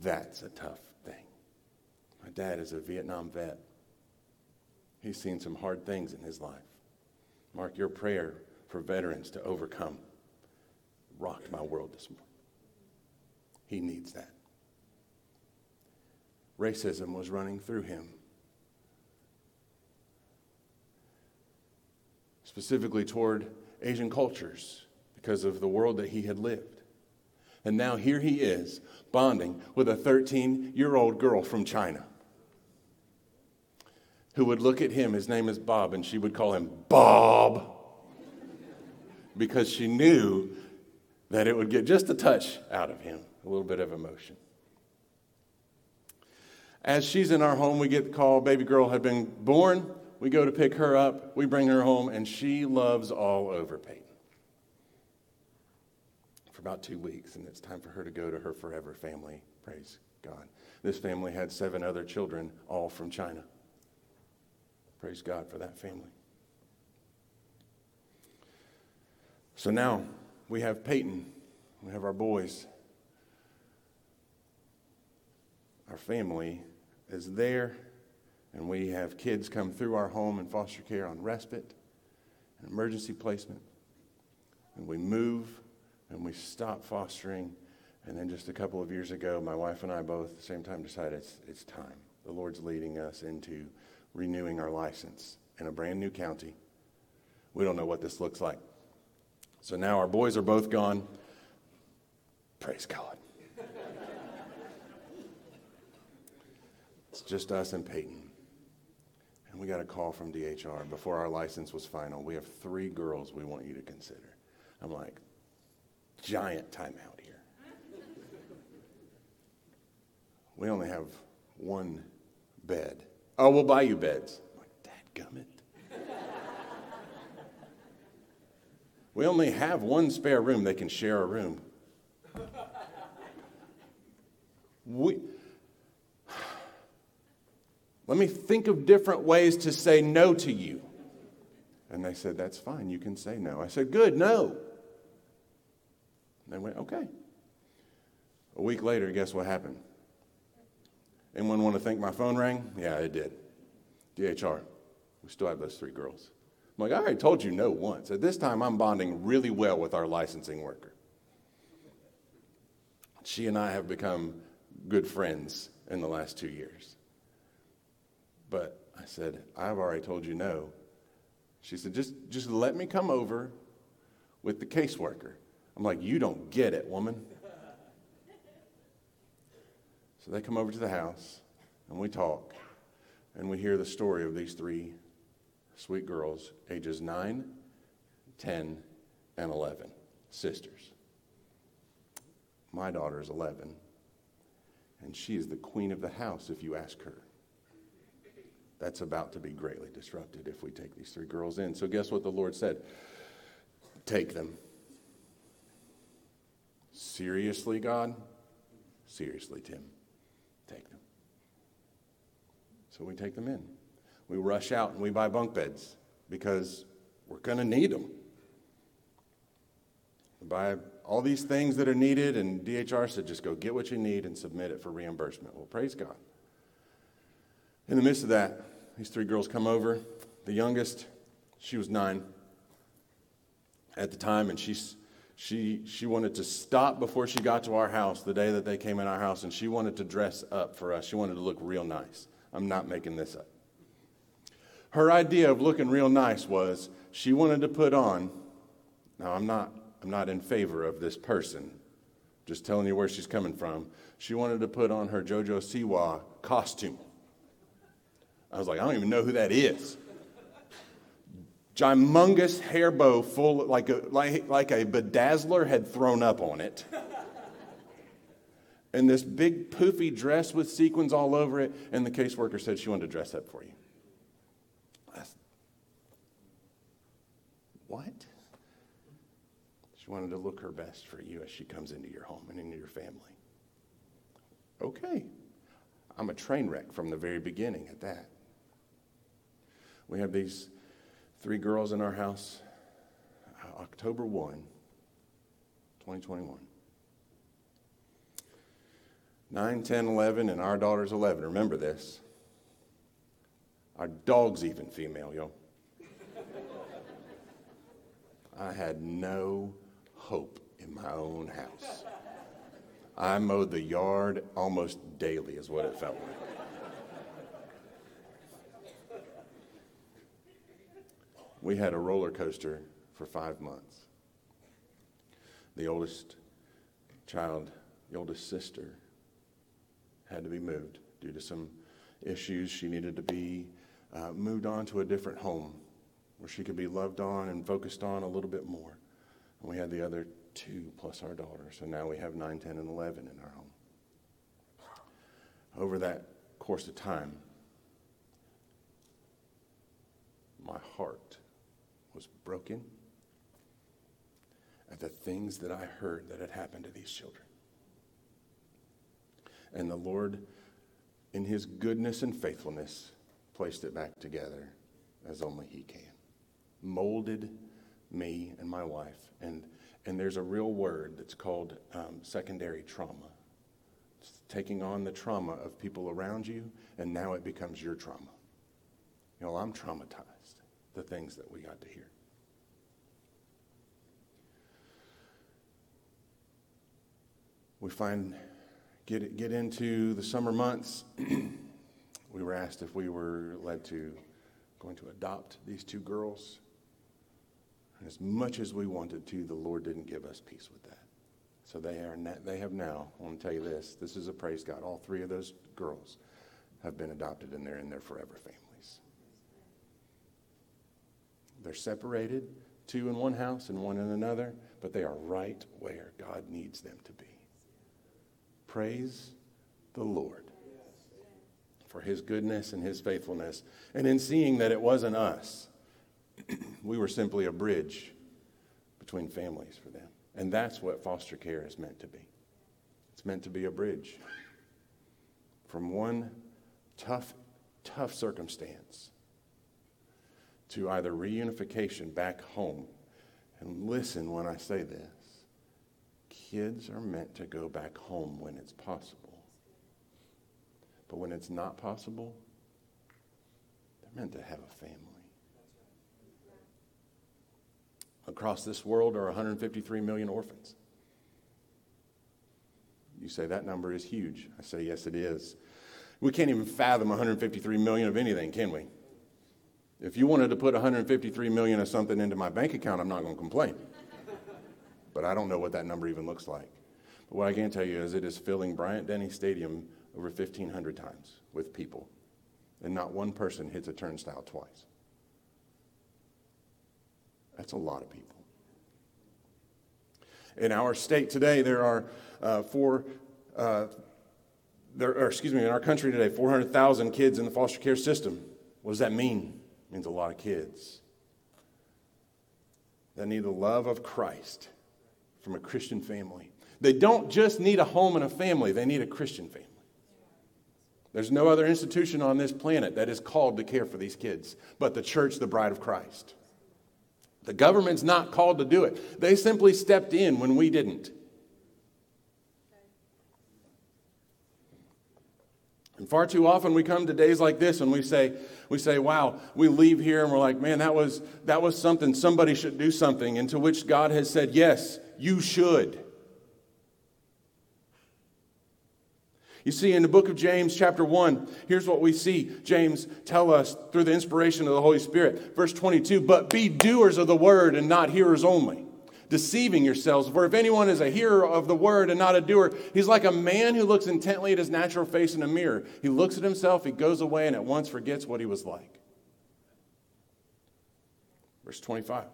That's a tough thing. My dad is a Vietnam vet. He's seen some hard things in his life. Mark, your prayer for veterans to overcome rocked my world this morning. He needs that. Racism was running through him. Specifically toward Asian cultures because of the world that he had lived. And now here he is, bonding with a 13 year old girl from China. who would look at him. His name is Bob, and she would call him Bob because she knew that it would get just a touch out of him, a little bit of emotion. As she's in our home, we get the call baby girl had been born. We go to pick her up, we bring her home, and she loves all over Peyton for about two weeks, and it's time for her to go to her forever family. Praise God. This family had seven other children, all from China. Praise God for that family. So now we have Peyton, we have our boys. Our family is there, and we have kids come through our home in foster care on respite and emergency placement. And we move and we stop fostering. And then just a couple of years ago, my wife and I both at the same time decided it's, it's time. The Lord's leading us into renewing our license in a brand new county. We don't know what this looks like. So now our boys are both gone. Praise God. It's just us and Peyton. And we got a call from DHR before our license was final. We have three girls we want you to consider. I'm like, giant timeout here. We only have one bed. Oh, we'll buy you beds. I'm like, dadgummit. we only have one spare room. They can share a room. We, let me think of different ways to say no to you. And they said, That's fine. You can say no. I said, Good, no. And they went, Okay. A week later, guess what happened? Anyone want to think my phone rang? Yeah, it did. DHR. We still have those three girls. I'm like, I already told you no once. At this time, I'm bonding really well with our licensing worker. She and I have become good friends in the last two years. But I said, I've already told you no. She said, just, just let me come over with the caseworker. I'm like, you don't get it, woman. So they come over to the house and we talk and we hear the story of these three sweet girls, ages 9, 10, and 11, sisters. My daughter is 11, and she is the queen of the house if you ask her. That's about to be greatly disrupted if we take these three girls in. So, guess what the Lord said? Take them. Seriously, God? Seriously, Tim. Take them. So we take them in. We rush out and we buy bunk beds because we're going to need them. We buy all these things that are needed, and DHR said just go get what you need and submit it for reimbursement. Well, praise God. In the midst of that, these three girls come over. The youngest, she was nine at the time, and she's, she, she wanted to stop before she got to our house the day that they came in our house, and she wanted to dress up for us. She wanted to look real nice. I'm not making this up. Her idea of looking real nice was she wanted to put on, now I'm not, I'm not in favor of this person, just telling you where she's coming from. She wanted to put on her JoJo Siwa costume. I was like, I don't even know who that is. Gymongous hair bow full, like a, like, like a bedazzler had thrown up on it. And this big poofy dress with sequins all over it. And the caseworker said she wanted to dress up for you. That's, what? She wanted to look her best for you as she comes into your home and into your family. Okay. I'm a train wreck from the very beginning at that. We have these three girls in our house, uh, October 1, 2021. 9, 10, 11, and our daughter's 11. Remember this. Our dog's even female, yo. I had no hope in my own house. I mowed the yard almost daily, is what it felt like. We had a roller coaster for five months. The oldest child, the oldest sister, had to be moved due to some issues. She needed to be uh, moved on to a different home where she could be loved on and focused on a little bit more. And we had the other two plus our daughter. So now we have 9, 10, and 11 in our home. Over that course of time, my heart was broken at the things that I heard that had happened to these children. And the Lord, in His goodness and faithfulness, placed it back together as only He can. Molded me and my wife. And, and there's a real word that's called um, secondary trauma. It's taking on the trauma of people around you, and now it becomes your trauma. You know, I'm traumatized, the things that we got to hear. We find, get, get into the summer months, we were asked if we were led to going to adopt these two girls. And as much as we wanted to, the Lord didn't give us peace with that. So they are na- they have now, I want to tell you this, this is a praise God. All three of those girls have been adopted and they're in their forever families. They're separated, two in one house and one in another, but they are right where God needs them to be. Praise the Lord for his goodness and his faithfulness. And in seeing that it wasn't us, we were simply a bridge between families for them. And that's what foster care is meant to be. It's meant to be a bridge from one tough, tough circumstance to either reunification back home. And listen when I say this kids are meant to go back home when it's possible. But when it's not possible, they're meant to have a family. Across this world are 153 million orphans. You say that number is huge. I say, yes, it is. We can't even fathom 153 million of anything, can we? If you wanted to put 153 million of something into my bank account, I'm not going to complain. but I don't know what that number even looks like. But what I can tell you is it is filling Bryant Denny Stadium over 1,500 times with people, and not one person hits a turnstile twice. That's a lot of people. In our state today, there are uh, four, uh, there, or excuse me, in our country today, 400,000 kids in the foster care system. What does that mean? Means a lot of kids that need the love of Christ from a Christian family. They don't just need a home and a family, they need a Christian family. There's no other institution on this planet that is called to care for these kids but the church, the bride of Christ. The government's not called to do it. They simply stepped in when we didn't. And far too often we come to days like this and we say, we say, wow, we leave here and we're like, man, that was, that was something, somebody should do something. And to which God has said, yes, you should. You see, in the book of James, chapter 1, here's what we see James tell us through the inspiration of the Holy Spirit. Verse 22 But be doers of the word and not hearers only, deceiving yourselves. For if anyone is a hearer of the word and not a doer, he's like a man who looks intently at his natural face in a mirror. He looks at himself, he goes away, and at once forgets what he was like. Verse 25.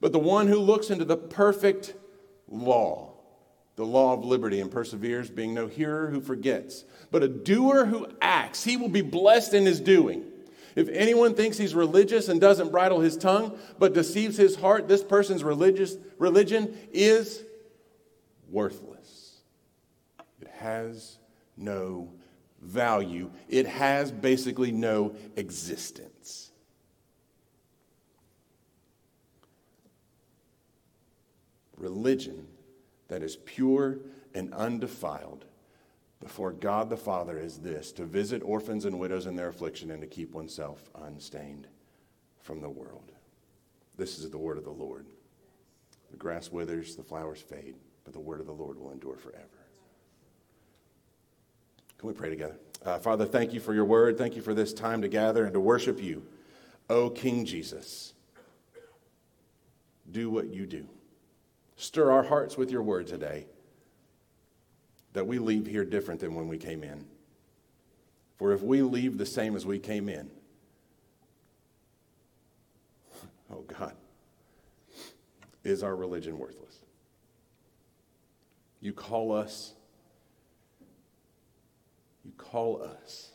But the one who looks into the perfect law, the law of liberty, and perseveres, being no hearer who forgets, but a doer who acts, he will be blessed in his doing. If anyone thinks he's religious and doesn't bridle his tongue, but deceives his heart, this person's religious religion is worthless. It has no value. It has basically no existence. Religion that is pure and undefiled before God the Father is this to visit orphans and widows in their affliction and to keep oneself unstained from the world. This is the word of the Lord. The grass withers, the flowers fade, but the word of the Lord will endure forever. Can we pray together? Uh, Father, thank you for your word. Thank you for this time to gather and to worship you. O King Jesus, do what you do. Stir our hearts with your word today that we leave here different than when we came in. For if we leave the same as we came in, oh God, is our religion worthless? You call us, you call us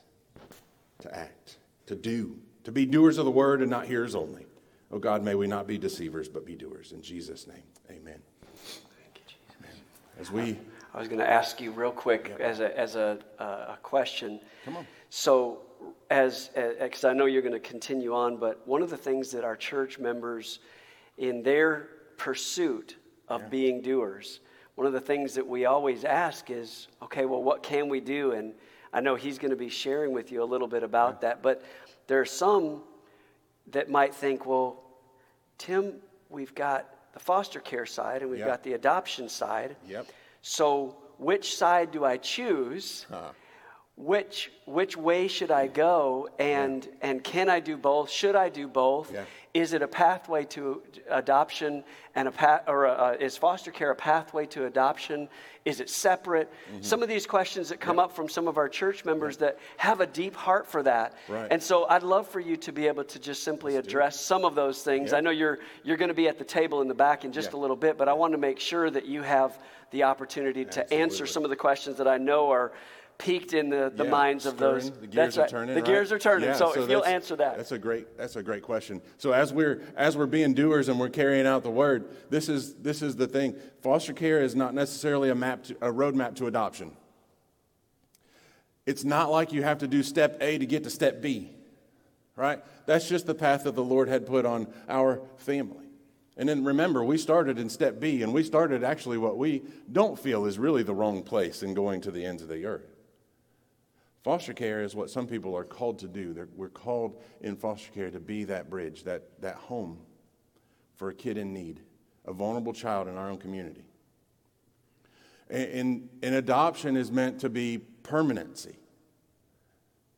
to act, to do, to be doers of the word and not hearers only. Oh God, may we not be deceivers, but be doers. In Jesus' name, amen. As we, I was going to ask you real quick as a, as a, uh, a question. Come on. So, as because I know you're going to continue on, but one of the things that our church members, in their pursuit of being doers, one of the things that we always ask is, okay, well, what can we do? And I know he's going to be sharing with you a little bit about that, but there are some that might think, well, Tim, we've got the foster care side and we've Yep. got the adoption side. Yep. So, which side do I choose? Which which way should I go? And and can I do both? Should I do both? Yeah. Is it a pathway to adoption and a path, or a, uh, is foster care a pathway to adoption? Is it separate? Mm-hmm. Some of these questions that come up from some of our church members that have a deep heart for that. Right. And so I'd love for you to be able to just simply address some of those things. Yeah. I know you're you're going to be at the table in the back in just Yeah. a little bit, but I want to make sure that you have the opportunity to answer some of the questions that I know are peaked in the, the Yeah, minds of stirring. those. The gears That's are right. turning. The right? gears are turning. Yeah, so, if you'll answer that. that's a great. That's a great question. So as we're as we're being doers and we're carrying out the word, this is this is the thing. Foster care is not necessarily a map to, a roadmap to adoption. It's not like you have to do step A to get to step B, right? That's just the path that the Lord had put on our family. And then remember, we started in step B, and we started actually what we don't feel is really the wrong place in going to the ends of the earth. Foster care is what some people are called to do. They're, we're called in foster care to be that bridge, that, that home for a kid in need, a vulnerable child in our own community. And, and, and adoption is meant to be permanency.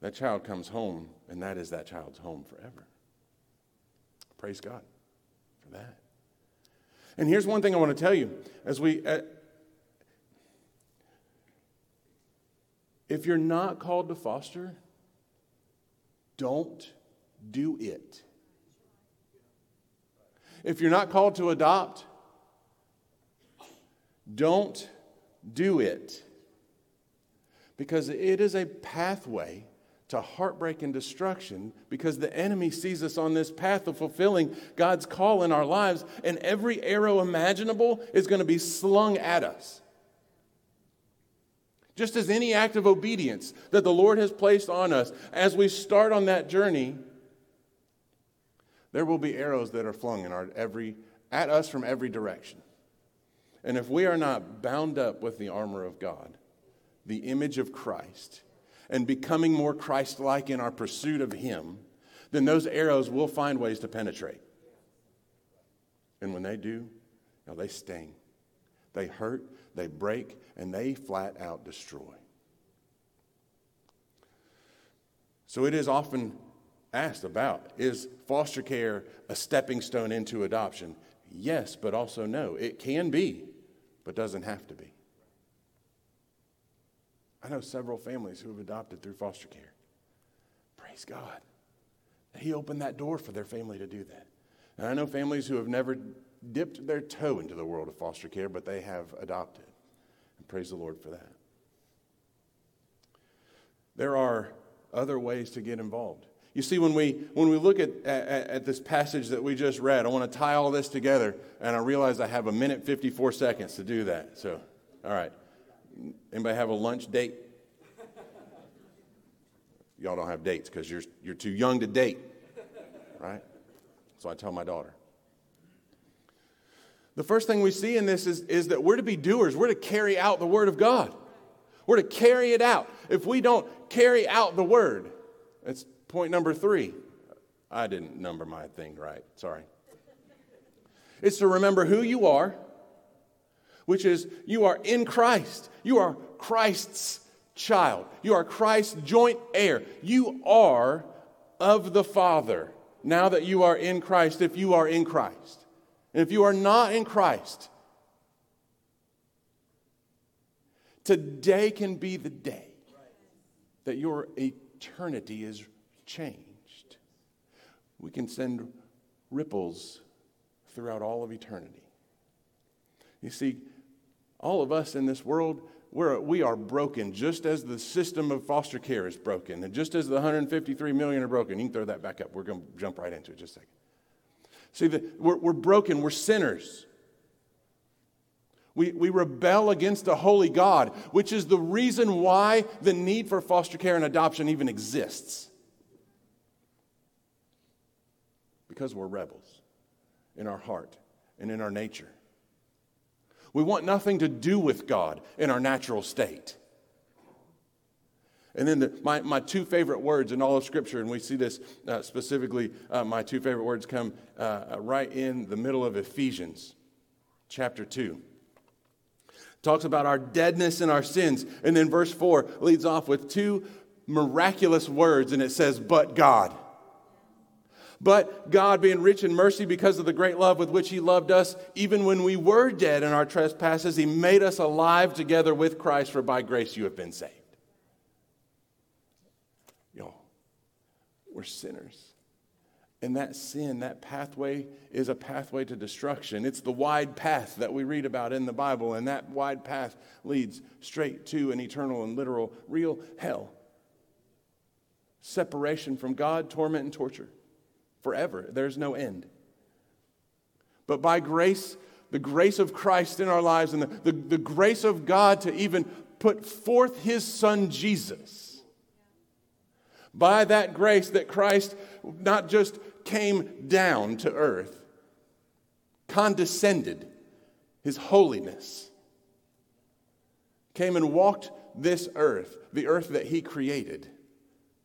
That child comes home, and that is that child's home forever. Praise God for that. And here's one thing I want to tell you as we. Uh, if you're not called to foster, don't do it. If you're not called to adopt, don't do it. Because it is a pathway to heartbreak and destruction because the enemy sees us on this path of fulfilling God's call in our lives, and every arrow imaginable is going to be slung at us. Just as any act of obedience that the Lord has placed on us, as we start on that journey, there will be arrows that are flung in our every, at us from every direction. And if we are not bound up with the armor of God, the image of Christ, and becoming more Christ like in our pursuit of Him, then those arrows will find ways to penetrate. And when they do, you know, they sting, they hurt, they break, and they flat out destroy. So it is often asked about is foster care a stepping stone into adoption? Yes, but also no. It can be, but doesn't have to be. I know several families who have adopted through foster care. Praise God. He opened that door for their family to do that. And I know families who have never dipped their toe into the world of foster care, but they have adopted. And praise the Lord for that. There are other ways to get involved. You see, when we, when we look at, at, at this passage that we just read, I want to tie all this together, and I realize I have a minute 54 seconds to do that. So, all right. Anybody have a lunch date? Y'all don't have dates because you're, you're too young to date, right? So I tell my daughter. The first thing we see in this is, is that we're to be doers. We're to carry out the Word of God. We're to carry it out. If we don't carry out the Word, that's point number three. I didn't number my thing right. Sorry. It's to remember who you are, which is you are in Christ. You are Christ's child. You are Christ's joint heir. You are of the Father now that you are in Christ, if you are in Christ. And if you are not in Christ, today can be the day that your eternity is changed. We can send ripples throughout all of eternity. You see, all of us in this world, we're, we are broken just as the system of foster care is broken, and just as the 153 million are broken. You can throw that back up. We're going to jump right into it just a second. See, the, we're, we're broken, we're sinners. We, we rebel against a holy God, which is the reason why the need for foster care and adoption even exists. Because we're rebels in our heart and in our nature. We want nothing to do with God in our natural state. And then the, my, my two favorite words in all of Scripture, and we see this uh, specifically, uh, my two favorite words come uh, right in the middle of Ephesians chapter 2 talks about our deadness and our sins. And then verse 4 leads off with two miraculous words, and it says, But God. But God, being rich in mercy because of the great love with which He loved us, even when we were dead in our trespasses, He made us alive together with Christ, for by grace you have been saved. Yo, we're sinners. And that sin, that pathway, is a pathway to destruction. It's the wide path that we read about in the Bible, and that wide path leads straight to an eternal and literal, real hell. Separation from God, torment, and torture forever. There's no end. But by grace, the grace of Christ in our lives, and the, the, the grace of God to even put forth His Son Jesus, by that grace that Christ not just came down to earth, condescended his holiness, came and walked this earth, the earth that he created,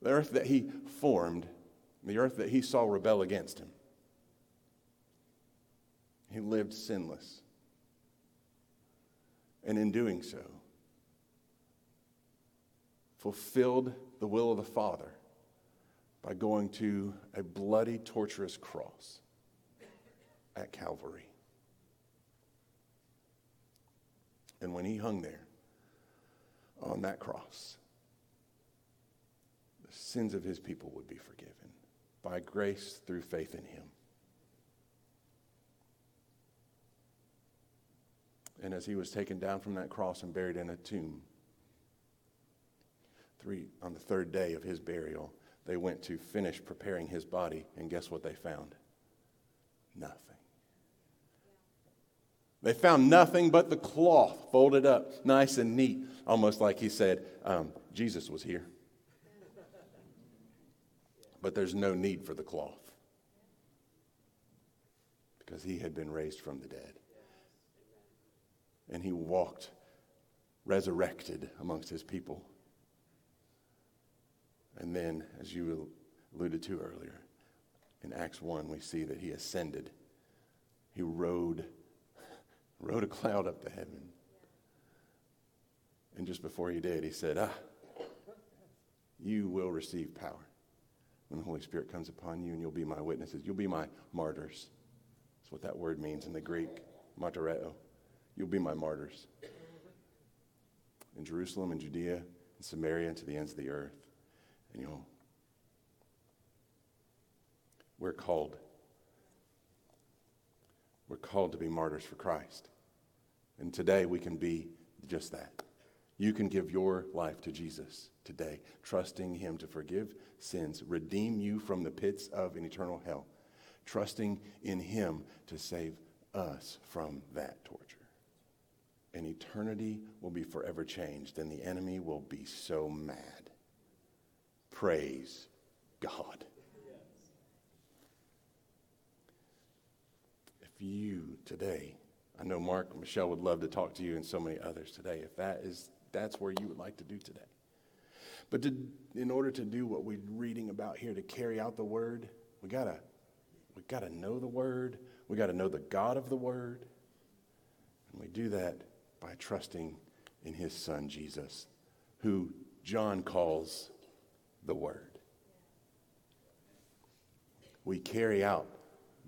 the earth that he formed, the earth that he saw rebel against him. He lived sinless. And in doing so, fulfilled the will of the Father by going to a bloody, torturous cross at Calvary. And when he hung there on that cross, the sins of his people would be forgiven by grace through faith in him. And as he was taken down from that cross and buried in a tomb, three, on the third day of his burial, they went to finish preparing his body, and guess what they found? Nothing. They found nothing but the cloth folded up, nice and neat, almost like he said, um, Jesus was here. But there's no need for the cloth because he had been raised from the dead. And he walked resurrected amongst his people. And then, as you alluded to earlier, in Acts 1, we see that he ascended. He rode, rode a cloud up to heaven. And just before he did, he said, Ah, you will receive power when the Holy Spirit comes upon you, and you'll be my witnesses. You'll be my martyrs. That's what that word means in the Greek, martyreo. You'll be my martyrs. In Jerusalem and Judea and Samaria and to the ends of the earth. And you know, we're called. We're called to be martyrs for Christ. And today we can be just that. You can give your life to Jesus today, trusting Him to forgive sins, redeem you from the pits of an eternal hell, trusting in Him to save us from that torture. And eternity will be forever changed, and the enemy will be so mad. Praise God. If you today, I know Mark Michelle would love to talk to you and so many others today, if that is that's where you would like to do today. But to, in order to do what we're reading about here, to carry out the word, we gotta we gotta know the word. We gotta know the God of the word. And we do that by trusting in his son Jesus, who John calls the Word. We carry out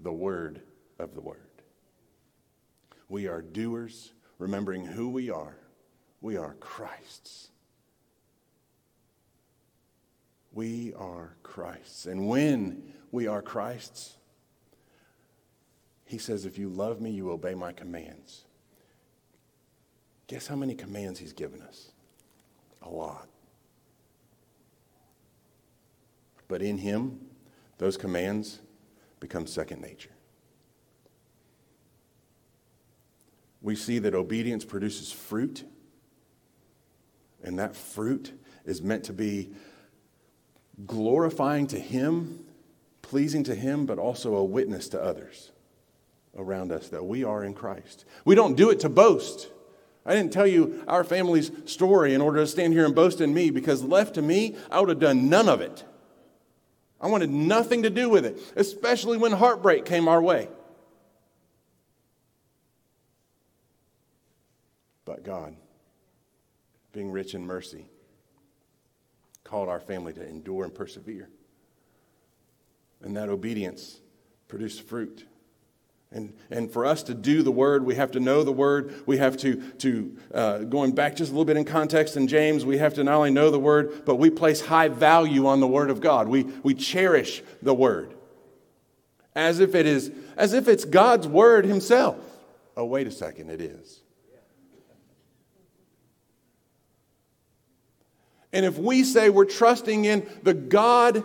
the Word of the Word. We are doers, remembering who we are. We are Christ's. We are Christ's. And when we are Christ's, He says, If you love me, you obey my commands. Guess how many commands he's given us? A lot. But in him, those commands become second nature. We see that obedience produces fruit, and that fruit is meant to be glorifying to him, pleasing to him, but also a witness to others around us that we are in Christ. We don't do it to boast. I didn't tell you our family's story in order to stand here and boast in me because left to me, I would have done none of it. I wanted nothing to do with it, especially when heartbreak came our way. But God, being rich in mercy, called our family to endure and persevere. And that obedience produced fruit. And, and for us to do the word, we have to know the word. We have to, to uh, going back just a little bit in context in James, we have to not only know the word, but we place high value on the word of God. We, we cherish the word as if it is, as if it's God's word himself. Oh, wait a second, it is. And if we say we're trusting in the God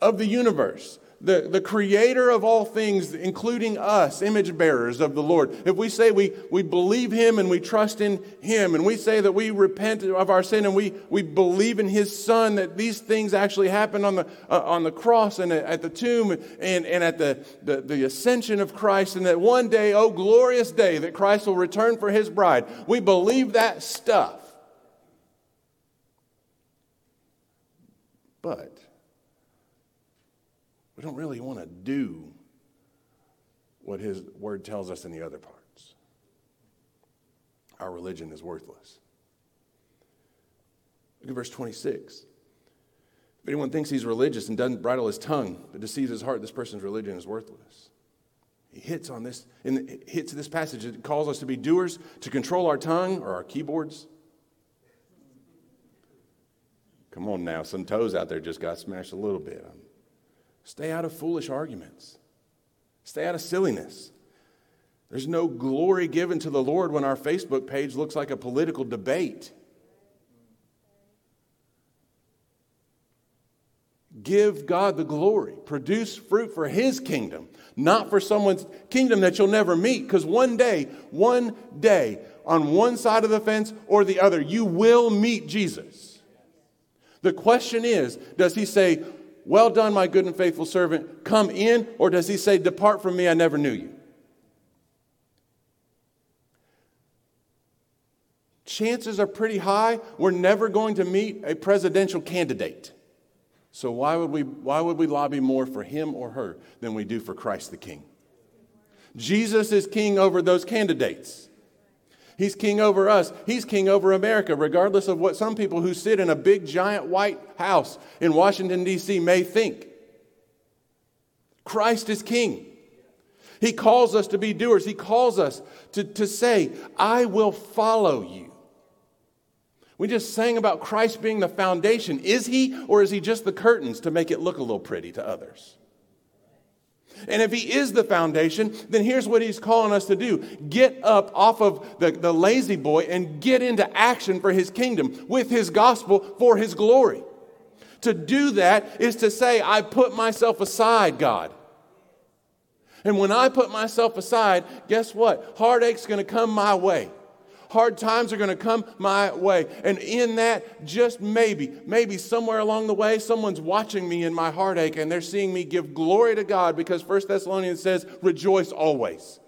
of the universe, the, the creator of all things, including us, image bearers of the Lord, if we say we, we believe him and we trust in him, and we say that we repent of our sin and we, we believe in his son, that these things actually happened on the, uh, on the cross and at the tomb and, and at the, the, the ascension of Christ, and that one day, oh glorious day, that Christ will return for his bride, we believe that stuff. But we don't really want to do what his word tells us in the other parts. Our religion is worthless. Look at verse 26. If anyone thinks he's religious and doesn't bridle his tongue, but deceives his heart, this person's religion is worthless. He hits on this, in hits this passage. It calls us to be doers, to control our tongue or our keyboards. Come on now, some toes out there just got smashed a little bit. Um, stay out of foolish arguments. Stay out of silliness. There's no glory given to the Lord when our Facebook page looks like a political debate. Give God the glory. Produce fruit for His kingdom, not for someone's kingdom that you'll never meet. Because one day, one day, on one side of the fence or the other, you will meet Jesus. The question is does He say, well done, my good and faithful servant, come in, or does he say, Depart from me, I never knew you? Chances are pretty high we're never going to meet a presidential candidate. So why would we, why would we lobby more for him or her than we do for Christ the King? Jesus is king over those candidates. He's king over us. He's king over America, regardless of what some people who sit in a big, giant white house in Washington, D.C. may think. Christ is king. He calls us to be doers. He calls us to, to say, I will follow you. We just sang about Christ being the foundation. Is he, or is he just the curtains to make it look a little pretty to others? And if he is the foundation, then here's what he's calling us to do get up off of the, the lazy boy and get into action for his kingdom with his gospel for his glory. To do that is to say, I put myself aside, God. And when I put myself aside, guess what? Heartache's going to come my way. Hard times are going to come my way. And in that, just maybe, maybe somewhere along the way, someone's watching me in my heartache and they're seeing me give glory to God because First Thessalonians says, rejoice always.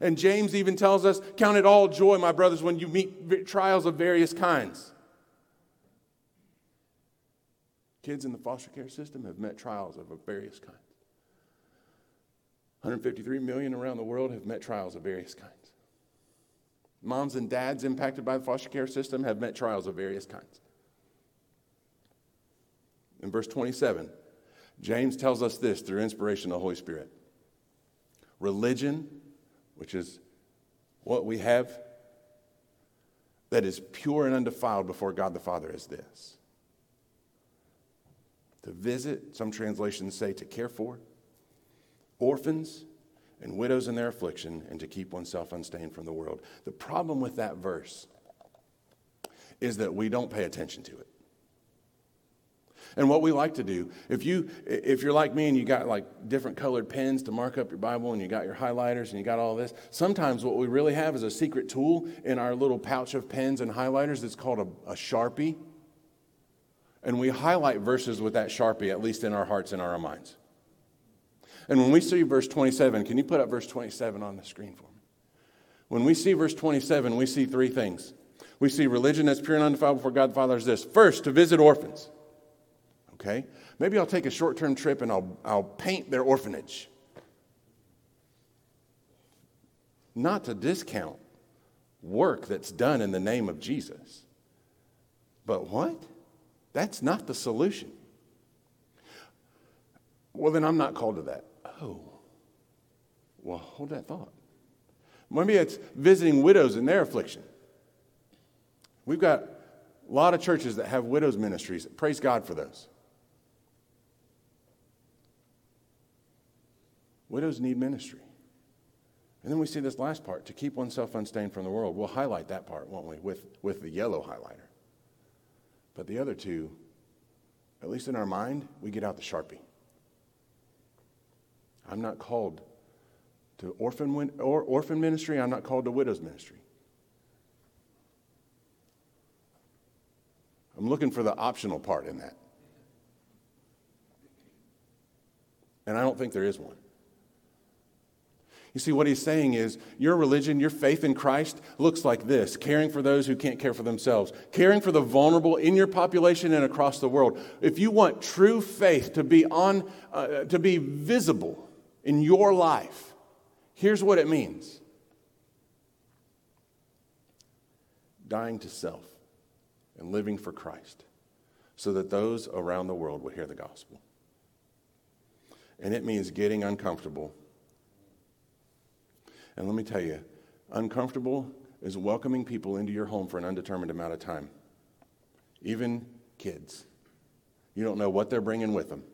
And James even tells us, Count it all joy, my brothers, when you meet trials of various kinds. Kids in the foster care system have met trials of various kinds. 153 million around the world have met trials of various kinds. Moms and dads impacted by the foster care system have met trials of various kinds. In verse 27, James tells us this through inspiration of the Holy Spirit. Religion, which is what we have that is pure and undefiled before God the Father, is this to visit, some translations say to care for, orphans and widows in their affliction, and to keep oneself unstained from the world. The problem with that verse is that we don't pay attention to it. And what we like to do, if you if you're like me and you got like different colored pens to mark up your Bible and you got your highlighters and you got all this, sometimes what we really have is a secret tool in our little pouch of pens and highlighters that's called a, a Sharpie. And we highlight verses with that Sharpie, at least in our hearts and our minds. And when we see verse 27, can you put up verse 27 on the screen for me? When we see verse 27, we see three things. We see religion that's pure and undefiled before God the Father is this. First, to visit orphans. Okay? Maybe I'll take a short term trip and I'll, I'll paint their orphanage. Not to discount work that's done in the name of Jesus. But what? That's not the solution. Well, then I'm not called to that. Oh. Well, hold that thought. Maybe it's visiting widows in their affliction. We've got a lot of churches that have widows ministries. Praise God for those. Widows need ministry. And then we see this last part to keep oneself unstained from the world. We'll highlight that part, won't we, with, with the yellow highlighter. But the other two, at least in our mind, we get out the Sharpie. I'm not called to orphan, or orphan ministry, I'm not called to widow's ministry. I'm looking for the optional part in that. And I don't think there is one. You see, what he's saying is your religion, your faith in Christ looks like this caring for those who can't care for themselves, caring for the vulnerable in your population and across the world. If you want true faith to be, on, uh, to be visible in your life, here's what it means dying to self and living for Christ so that those around the world will hear the gospel. And it means getting uncomfortable and let me tell you, uncomfortable is welcoming people into your home for an undetermined amount of time, even kids. You don't know what they're bringing with them.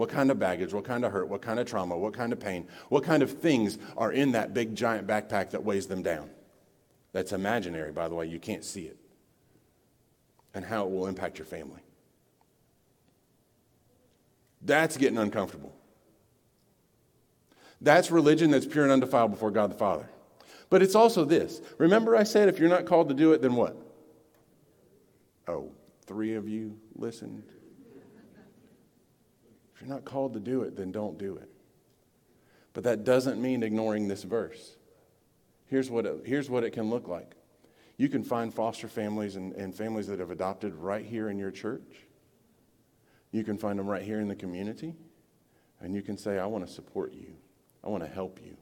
What kind of baggage, what kind of hurt, what kind of trauma, what kind of pain, what kind of things are in that big giant backpack that weighs them down? That's imaginary, by the way, you can't see it. And how it will impact your family. That's getting uncomfortable. That's religion that's pure and undefiled before God the Father. But it's also this. Remember, I said if you're not called to do it, then what? Oh, three of you listened. If you're not called to do it, then don't do it. But that doesn't mean ignoring this verse. Here's what it, here's what it can look like you can find foster families and, and families that have adopted right here in your church. You can find them right here in the community. And you can say, I want to support you. I want to help you.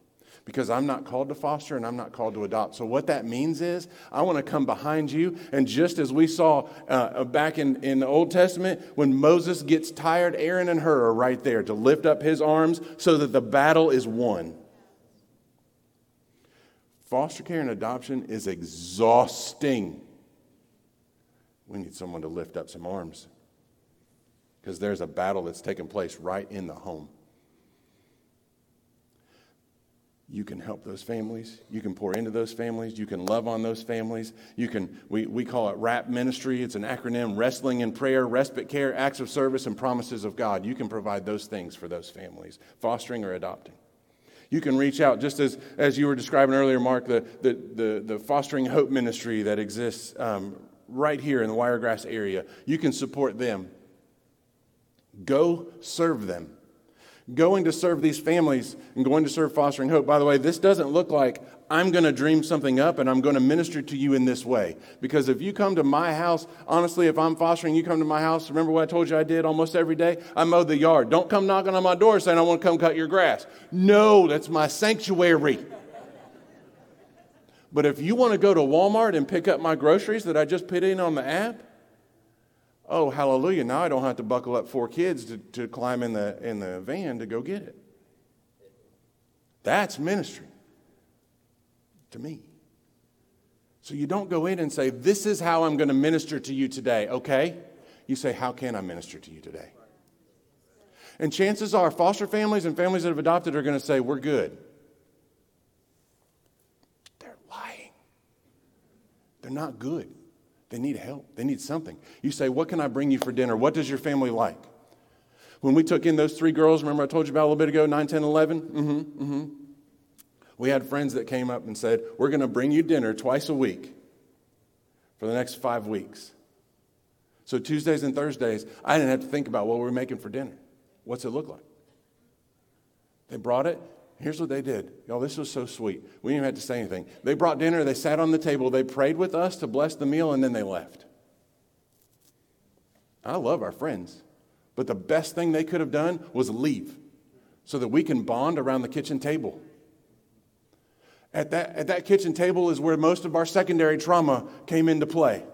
Because I'm not called to foster and I'm not called to adopt. So, what that means is, I want to come behind you. And just as we saw uh, back in, in the Old Testament, when Moses gets tired, Aaron and Hur are right there to lift up his arms so that the battle is won. Foster care and adoption is exhausting. We need someone to lift up some arms because there's a battle that's taking place right in the home. You can help those families. You can pour into those families. You can love on those families. You can, we, we call it RAP ministry. It's an acronym wrestling in prayer, respite care, acts of service, and promises of God. You can provide those things for those families, fostering or adopting. You can reach out, just as, as you were describing earlier, Mark, the, the, the, the Fostering Hope ministry that exists um, right here in the Wiregrass area. You can support them. Go serve them going to serve these families and going to serve Fostering Hope. By the way, this doesn't look like I'm going to dream something up and I'm going to minister to you in this way. Because if you come to my house, honestly, if I'm fostering, you come to my house, remember what I told you I did almost every day? I mow the yard. Don't come knocking on my door saying I want to come cut your grass. No, that's my sanctuary. But if you want to go to Walmart and pick up my groceries that I just put in on the app, oh, hallelujah, now I don't have to buckle up four kids to, to climb in the, in the van to go get it. That's ministry to me. So you don't go in and say, This is how I'm going to minister to you today, okay? You say, How can I minister to you today? And chances are, foster families and families that have adopted are going to say, We're good. They're lying. They're not good. They need help. They need something. You say, What can I bring you for dinner? What does your family like? When we took in those three girls, remember I told you about a little bit ago, 9, 10, 11? Mm-hmm, mm-hmm. We had friends that came up and said, We're going to bring you dinner twice a week for the next five weeks. So Tuesdays and Thursdays, I didn't have to think about what we were making for dinner. What's it look like? They brought it. Here's what they did. Y'all, this was so sweet. We didn't even have to say anything. They brought dinner, they sat on the table, they prayed with us to bless the meal, and then they left. I love our friends, but the best thing they could have done was leave so that we can bond around the kitchen table. At that, at that kitchen table is where most of our secondary trauma came into play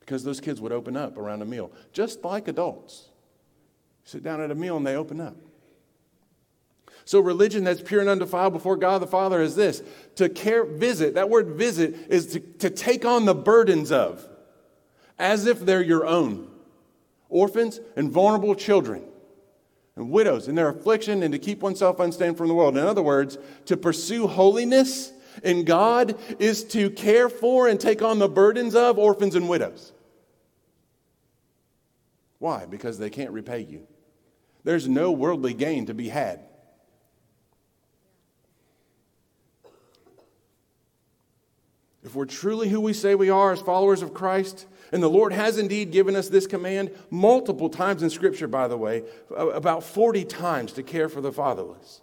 because those kids would open up around a meal, just like adults. Sit down at a meal and they open up. So, religion that's pure and undefiled before God the Father is this to care, visit. That word visit is to, to take on the burdens of, as if they're your own. Orphans and vulnerable children and widows in their affliction and to keep oneself unstained from the world. In other words, to pursue holiness in God is to care for and take on the burdens of orphans and widows. Why? Because they can't repay you. There's no worldly gain to be had. If we're truly who we say we are as followers of Christ, and the Lord has indeed given us this command multiple times in Scripture, by the way, about 40 times to care for the fatherless.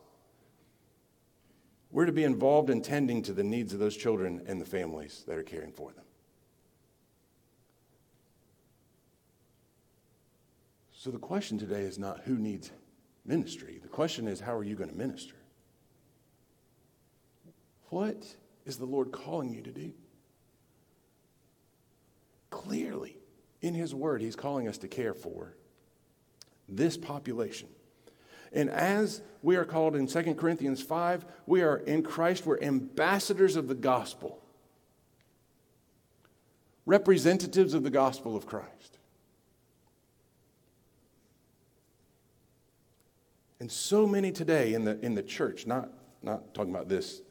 We're to be involved in tending to the needs of those children and the families that are caring for them. So the question today is not who needs ministry. The question is how are you going to minister? What is the Lord calling you to do? Clearly, in His Word, He's calling us to care for this population. And as we are called in 2 Corinthians 5, we are in Christ, we're ambassadors of the gospel, representatives of the gospel of Christ. And so many today in the, in the church, not, not talking about this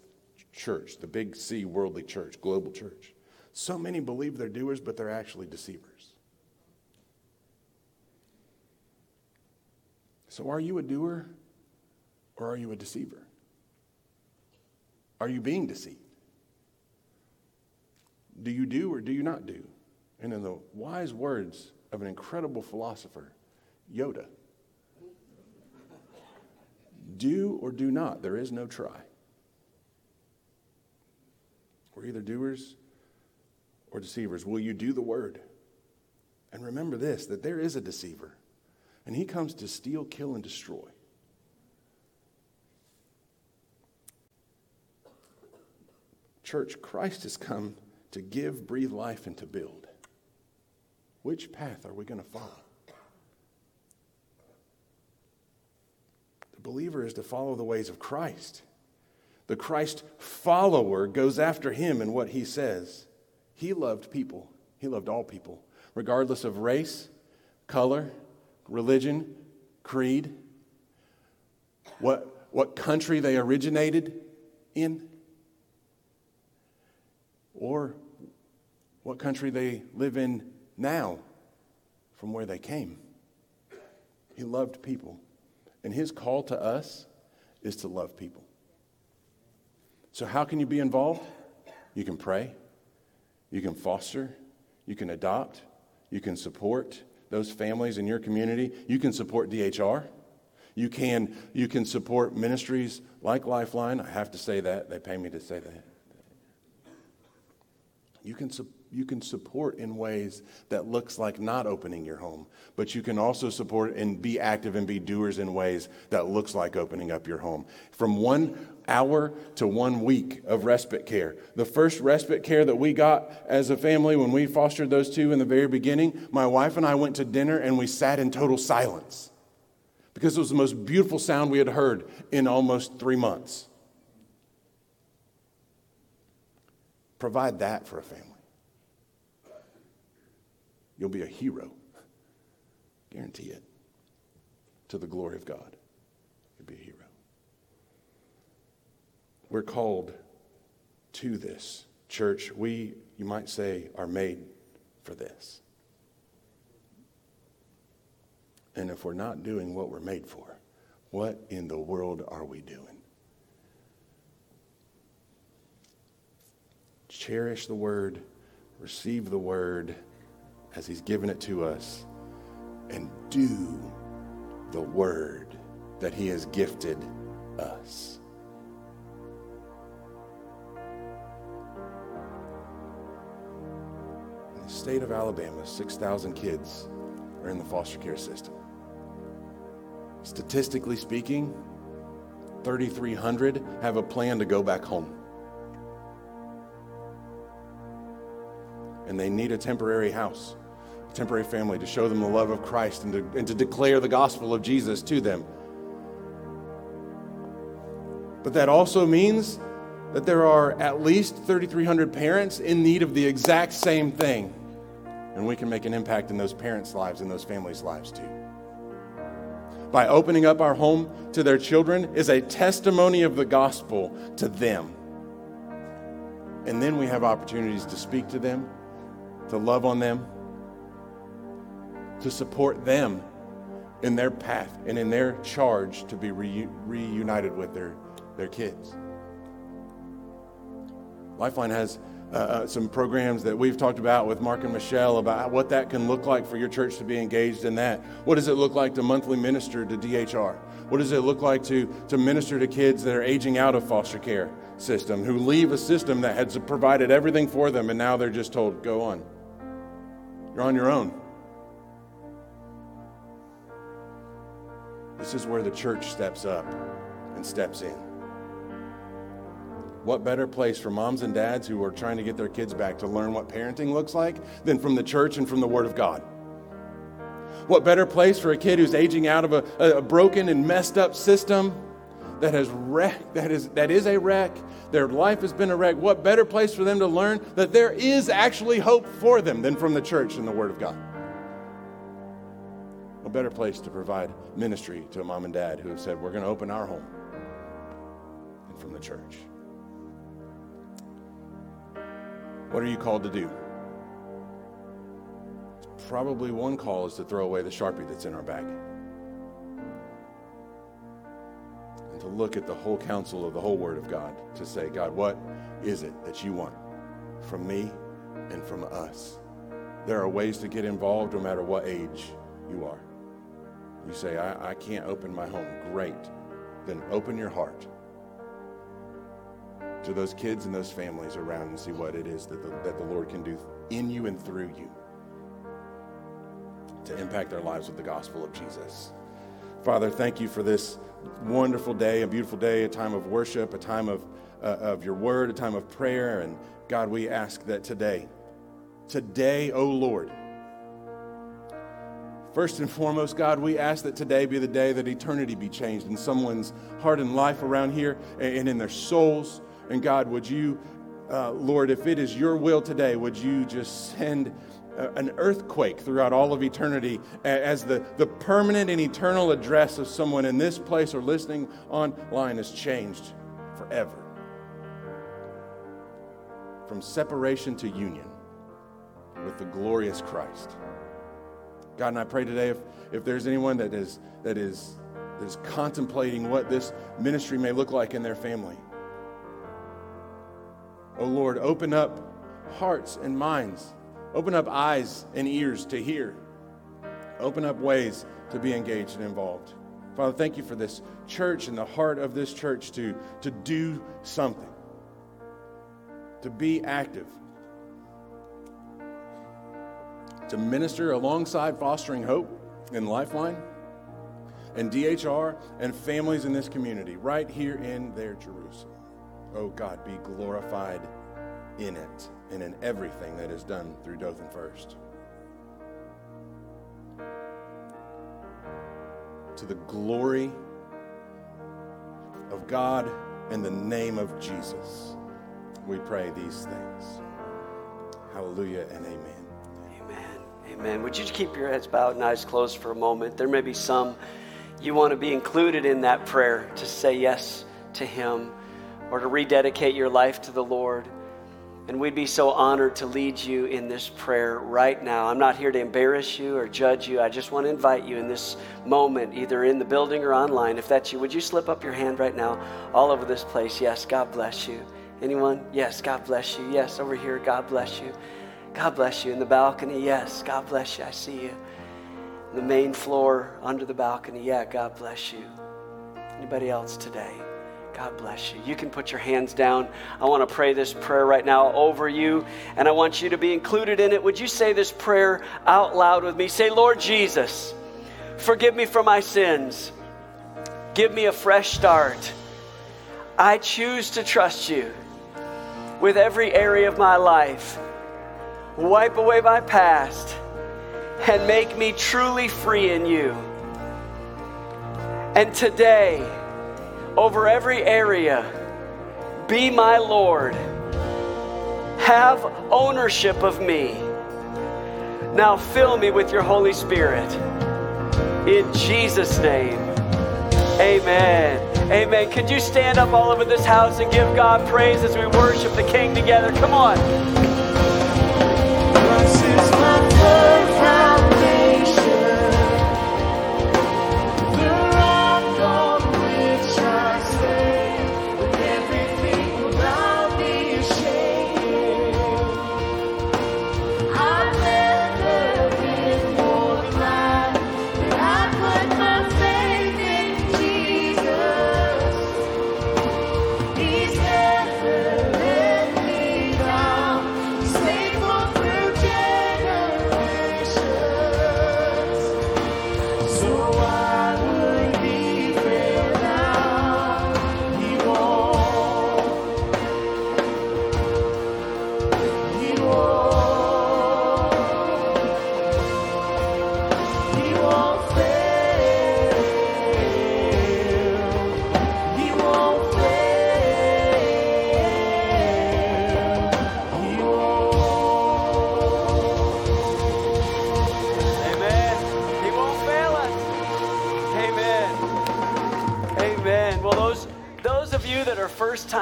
church, the big C worldly church, global church, so many believe they're doers, but they're actually deceivers. So, are you a doer or are you a deceiver? Are you being deceived? Do you do or do you not do? And in the wise words of an incredible philosopher, Yoda, do or do not. There is no try. We're either doers or deceivers. Will you do the word? And remember this that there is a deceiver, and he comes to steal, kill, and destroy. Church, Christ has come to give, breathe life, and to build. Which path are we going to follow? The believer is to follow the ways of Christ. The Christ follower goes after him and what he says. He loved people, he loved all people, regardless of race, color, religion, creed, what, what country they originated in, or what country they live in now from where they came. He loved people. And his call to us is to love people. So, how can you be involved? You can pray, you can foster, you can adopt, you can support those families in your community, you can support DHR. You can, you can support ministries like Lifeline. I have to say that. They pay me to say that. You can support you can support in ways that looks like not opening your home but you can also support and be active and be doers in ways that looks like opening up your home from one hour to one week of respite care the first respite care that we got as a family when we fostered those two in the very beginning my wife and i went to dinner and we sat in total silence because it was the most beautiful sound we had heard in almost three months provide that for a family You'll be a hero. Guarantee it. to the glory of God. you'll be a hero. We're called to this. Church, we, you might say, are made for this. And if we're not doing what we're made for, what in the world are we doing? Cherish the word, receive the word as he's given it to us, and do the word that he has gifted us. State of Alabama, 6,000 kids are in the foster care system. Statistically speaking, 3,300 have a plan to go back home. And they need a temporary house, a temporary family to show them the love of Christ and to, and to declare the gospel of Jesus to them. But that also means that there are at least 3,300 parents in need of the exact same thing. And we can make an impact in those parents' lives and those families' lives too by opening up our home to their children is a testimony of the gospel to them. And then we have opportunities to speak to them, to love on them, to support them in their path and in their charge to be reu- reunited with their, their kids. Lifeline has uh, uh, some programs that we've talked about with Mark and Michelle about what that can look like for your church to be engaged in that. What does it look like to monthly minister to DHR? What does it look like to, to minister to kids that are aging out of foster care system, who leave a system that has provided everything for them and now they're just told, go on. You're on your own. This is where the church steps up and steps in. What better place for moms and dads who are trying to get their kids back to learn what parenting looks like than from the church and from the Word of God? What better place for a kid who's aging out of a, a broken and messed up system that has wrecked, that is, that is a wreck, their life has been a wreck. What better place for them to learn that there is actually hope for them than from the church and the Word of God? A better place to provide ministry to a mom and dad who have said, We're going to open our home and from the church. What are you called to do? Probably one call is to throw away the Sharpie that's in our bag. And to look at the whole counsel of the whole Word of God to say, God, what is it that you want from me and from us? There are ways to get involved no matter what age you are. You say, I, I can't open my home. Great. Then open your heart to those kids and those families around and see what it is that the, that the Lord can do in you and through you to impact their lives with the gospel of Jesus. Father, thank you for this wonderful day, a beautiful day, a time of worship, a time of, uh, of your word, a time of prayer. And God, we ask that today, today, O oh Lord, First and foremost, God, we ask that today be the day that eternity be changed in someone's heart and life around here and in their souls. And God, would you, uh, Lord, if it is your will today, would you just send uh, an earthquake throughout all of eternity as the, the permanent and eternal address of someone in this place or listening online is changed forever? From separation to union with the glorious Christ. God, and I pray today if, if there's anyone that is, that, is, that is contemplating what this ministry may look like in their family, Oh Lord, open up hearts and minds, open up eyes and ears to hear, open up ways to be engaged and involved. Father, thank you for this church and the heart of this church to, to do something, to be active, to minister alongside Fostering Hope and Lifeline and DHR and families in this community right here in their Jerusalem oh God, be glorified in it and in everything that is done through Dothan First. To the glory of God and the name of Jesus, we pray these things. Hallelujah and amen. Amen. Amen. Would you just keep your heads bowed and eyes closed for a moment? There may be some you want to be included in that prayer to say yes to Him or to rededicate your life to the Lord. And we'd be so honored to lead you in this prayer right now. I'm not here to embarrass you or judge you. I just want to invite you in this moment, either in the building or online. If that's you, would you slip up your hand right now all over this place? Yes, God bless you. Anyone? Yes, God bless you. Yes, over here, God bless you. God bless you. In the balcony, yes, God bless you. I see you. the main floor, under the balcony, yeah, God bless you. Anybody else today? God bless you. You can put your hands down. I want to pray this prayer right now over you, and I want you to be included in it. Would you say this prayer out loud with me? Say, Lord Jesus, forgive me for my sins. Give me a fresh start. I choose to trust you with every area of my life. Wipe away my past and make me truly free in you. And today, over every area. Be my Lord. Have ownership of me. Now fill me with your Holy Spirit. In Jesus' name, amen. Amen. Could you stand up all over this house and give God praise as we worship the King together? Come on.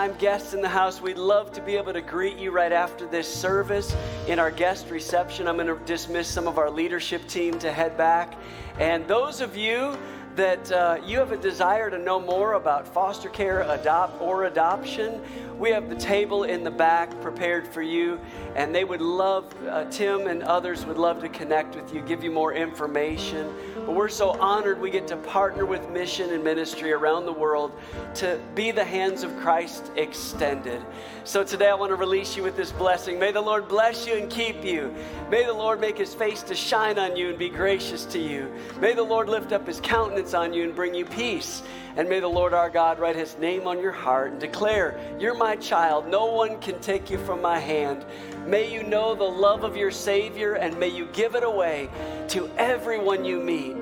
First-time guests in the house, we'd love to be able to greet you right after this service in our guest reception. I'm going to dismiss some of our leadership team to head back, and those of you that uh, you have a desire to know more about foster care, adopt, or adoption, we have the table in the back prepared for you, and they would love, uh, Tim and others would love to connect with you, give you more information. But we're so honored we get to partner with mission and ministry around the world to be the hands of Christ extended. So today I want to release you with this blessing. May the Lord bless you and keep you. May the Lord make his face to shine on you and be gracious to you. May the Lord lift up his countenance on you and bring you peace. And may the Lord our God write his name on your heart and declare, You're my child. No one can take you from my hand. May you know the love of your Savior and may you give it away to everyone you meet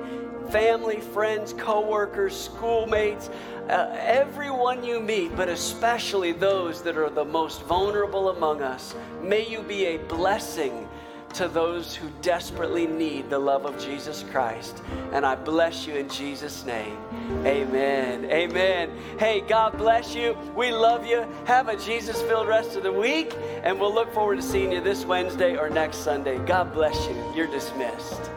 family, friends, co workers, schoolmates, uh, everyone you meet, but especially those that are the most vulnerable among us. May you be a blessing to those who desperately need the love of Jesus Christ. And I bless you in Jesus' name. Amen. Amen. Hey, God bless you. We love you. Have a Jesus filled rest of the week. And we'll look forward to seeing you this Wednesday or next Sunday. God bless you. You're dismissed.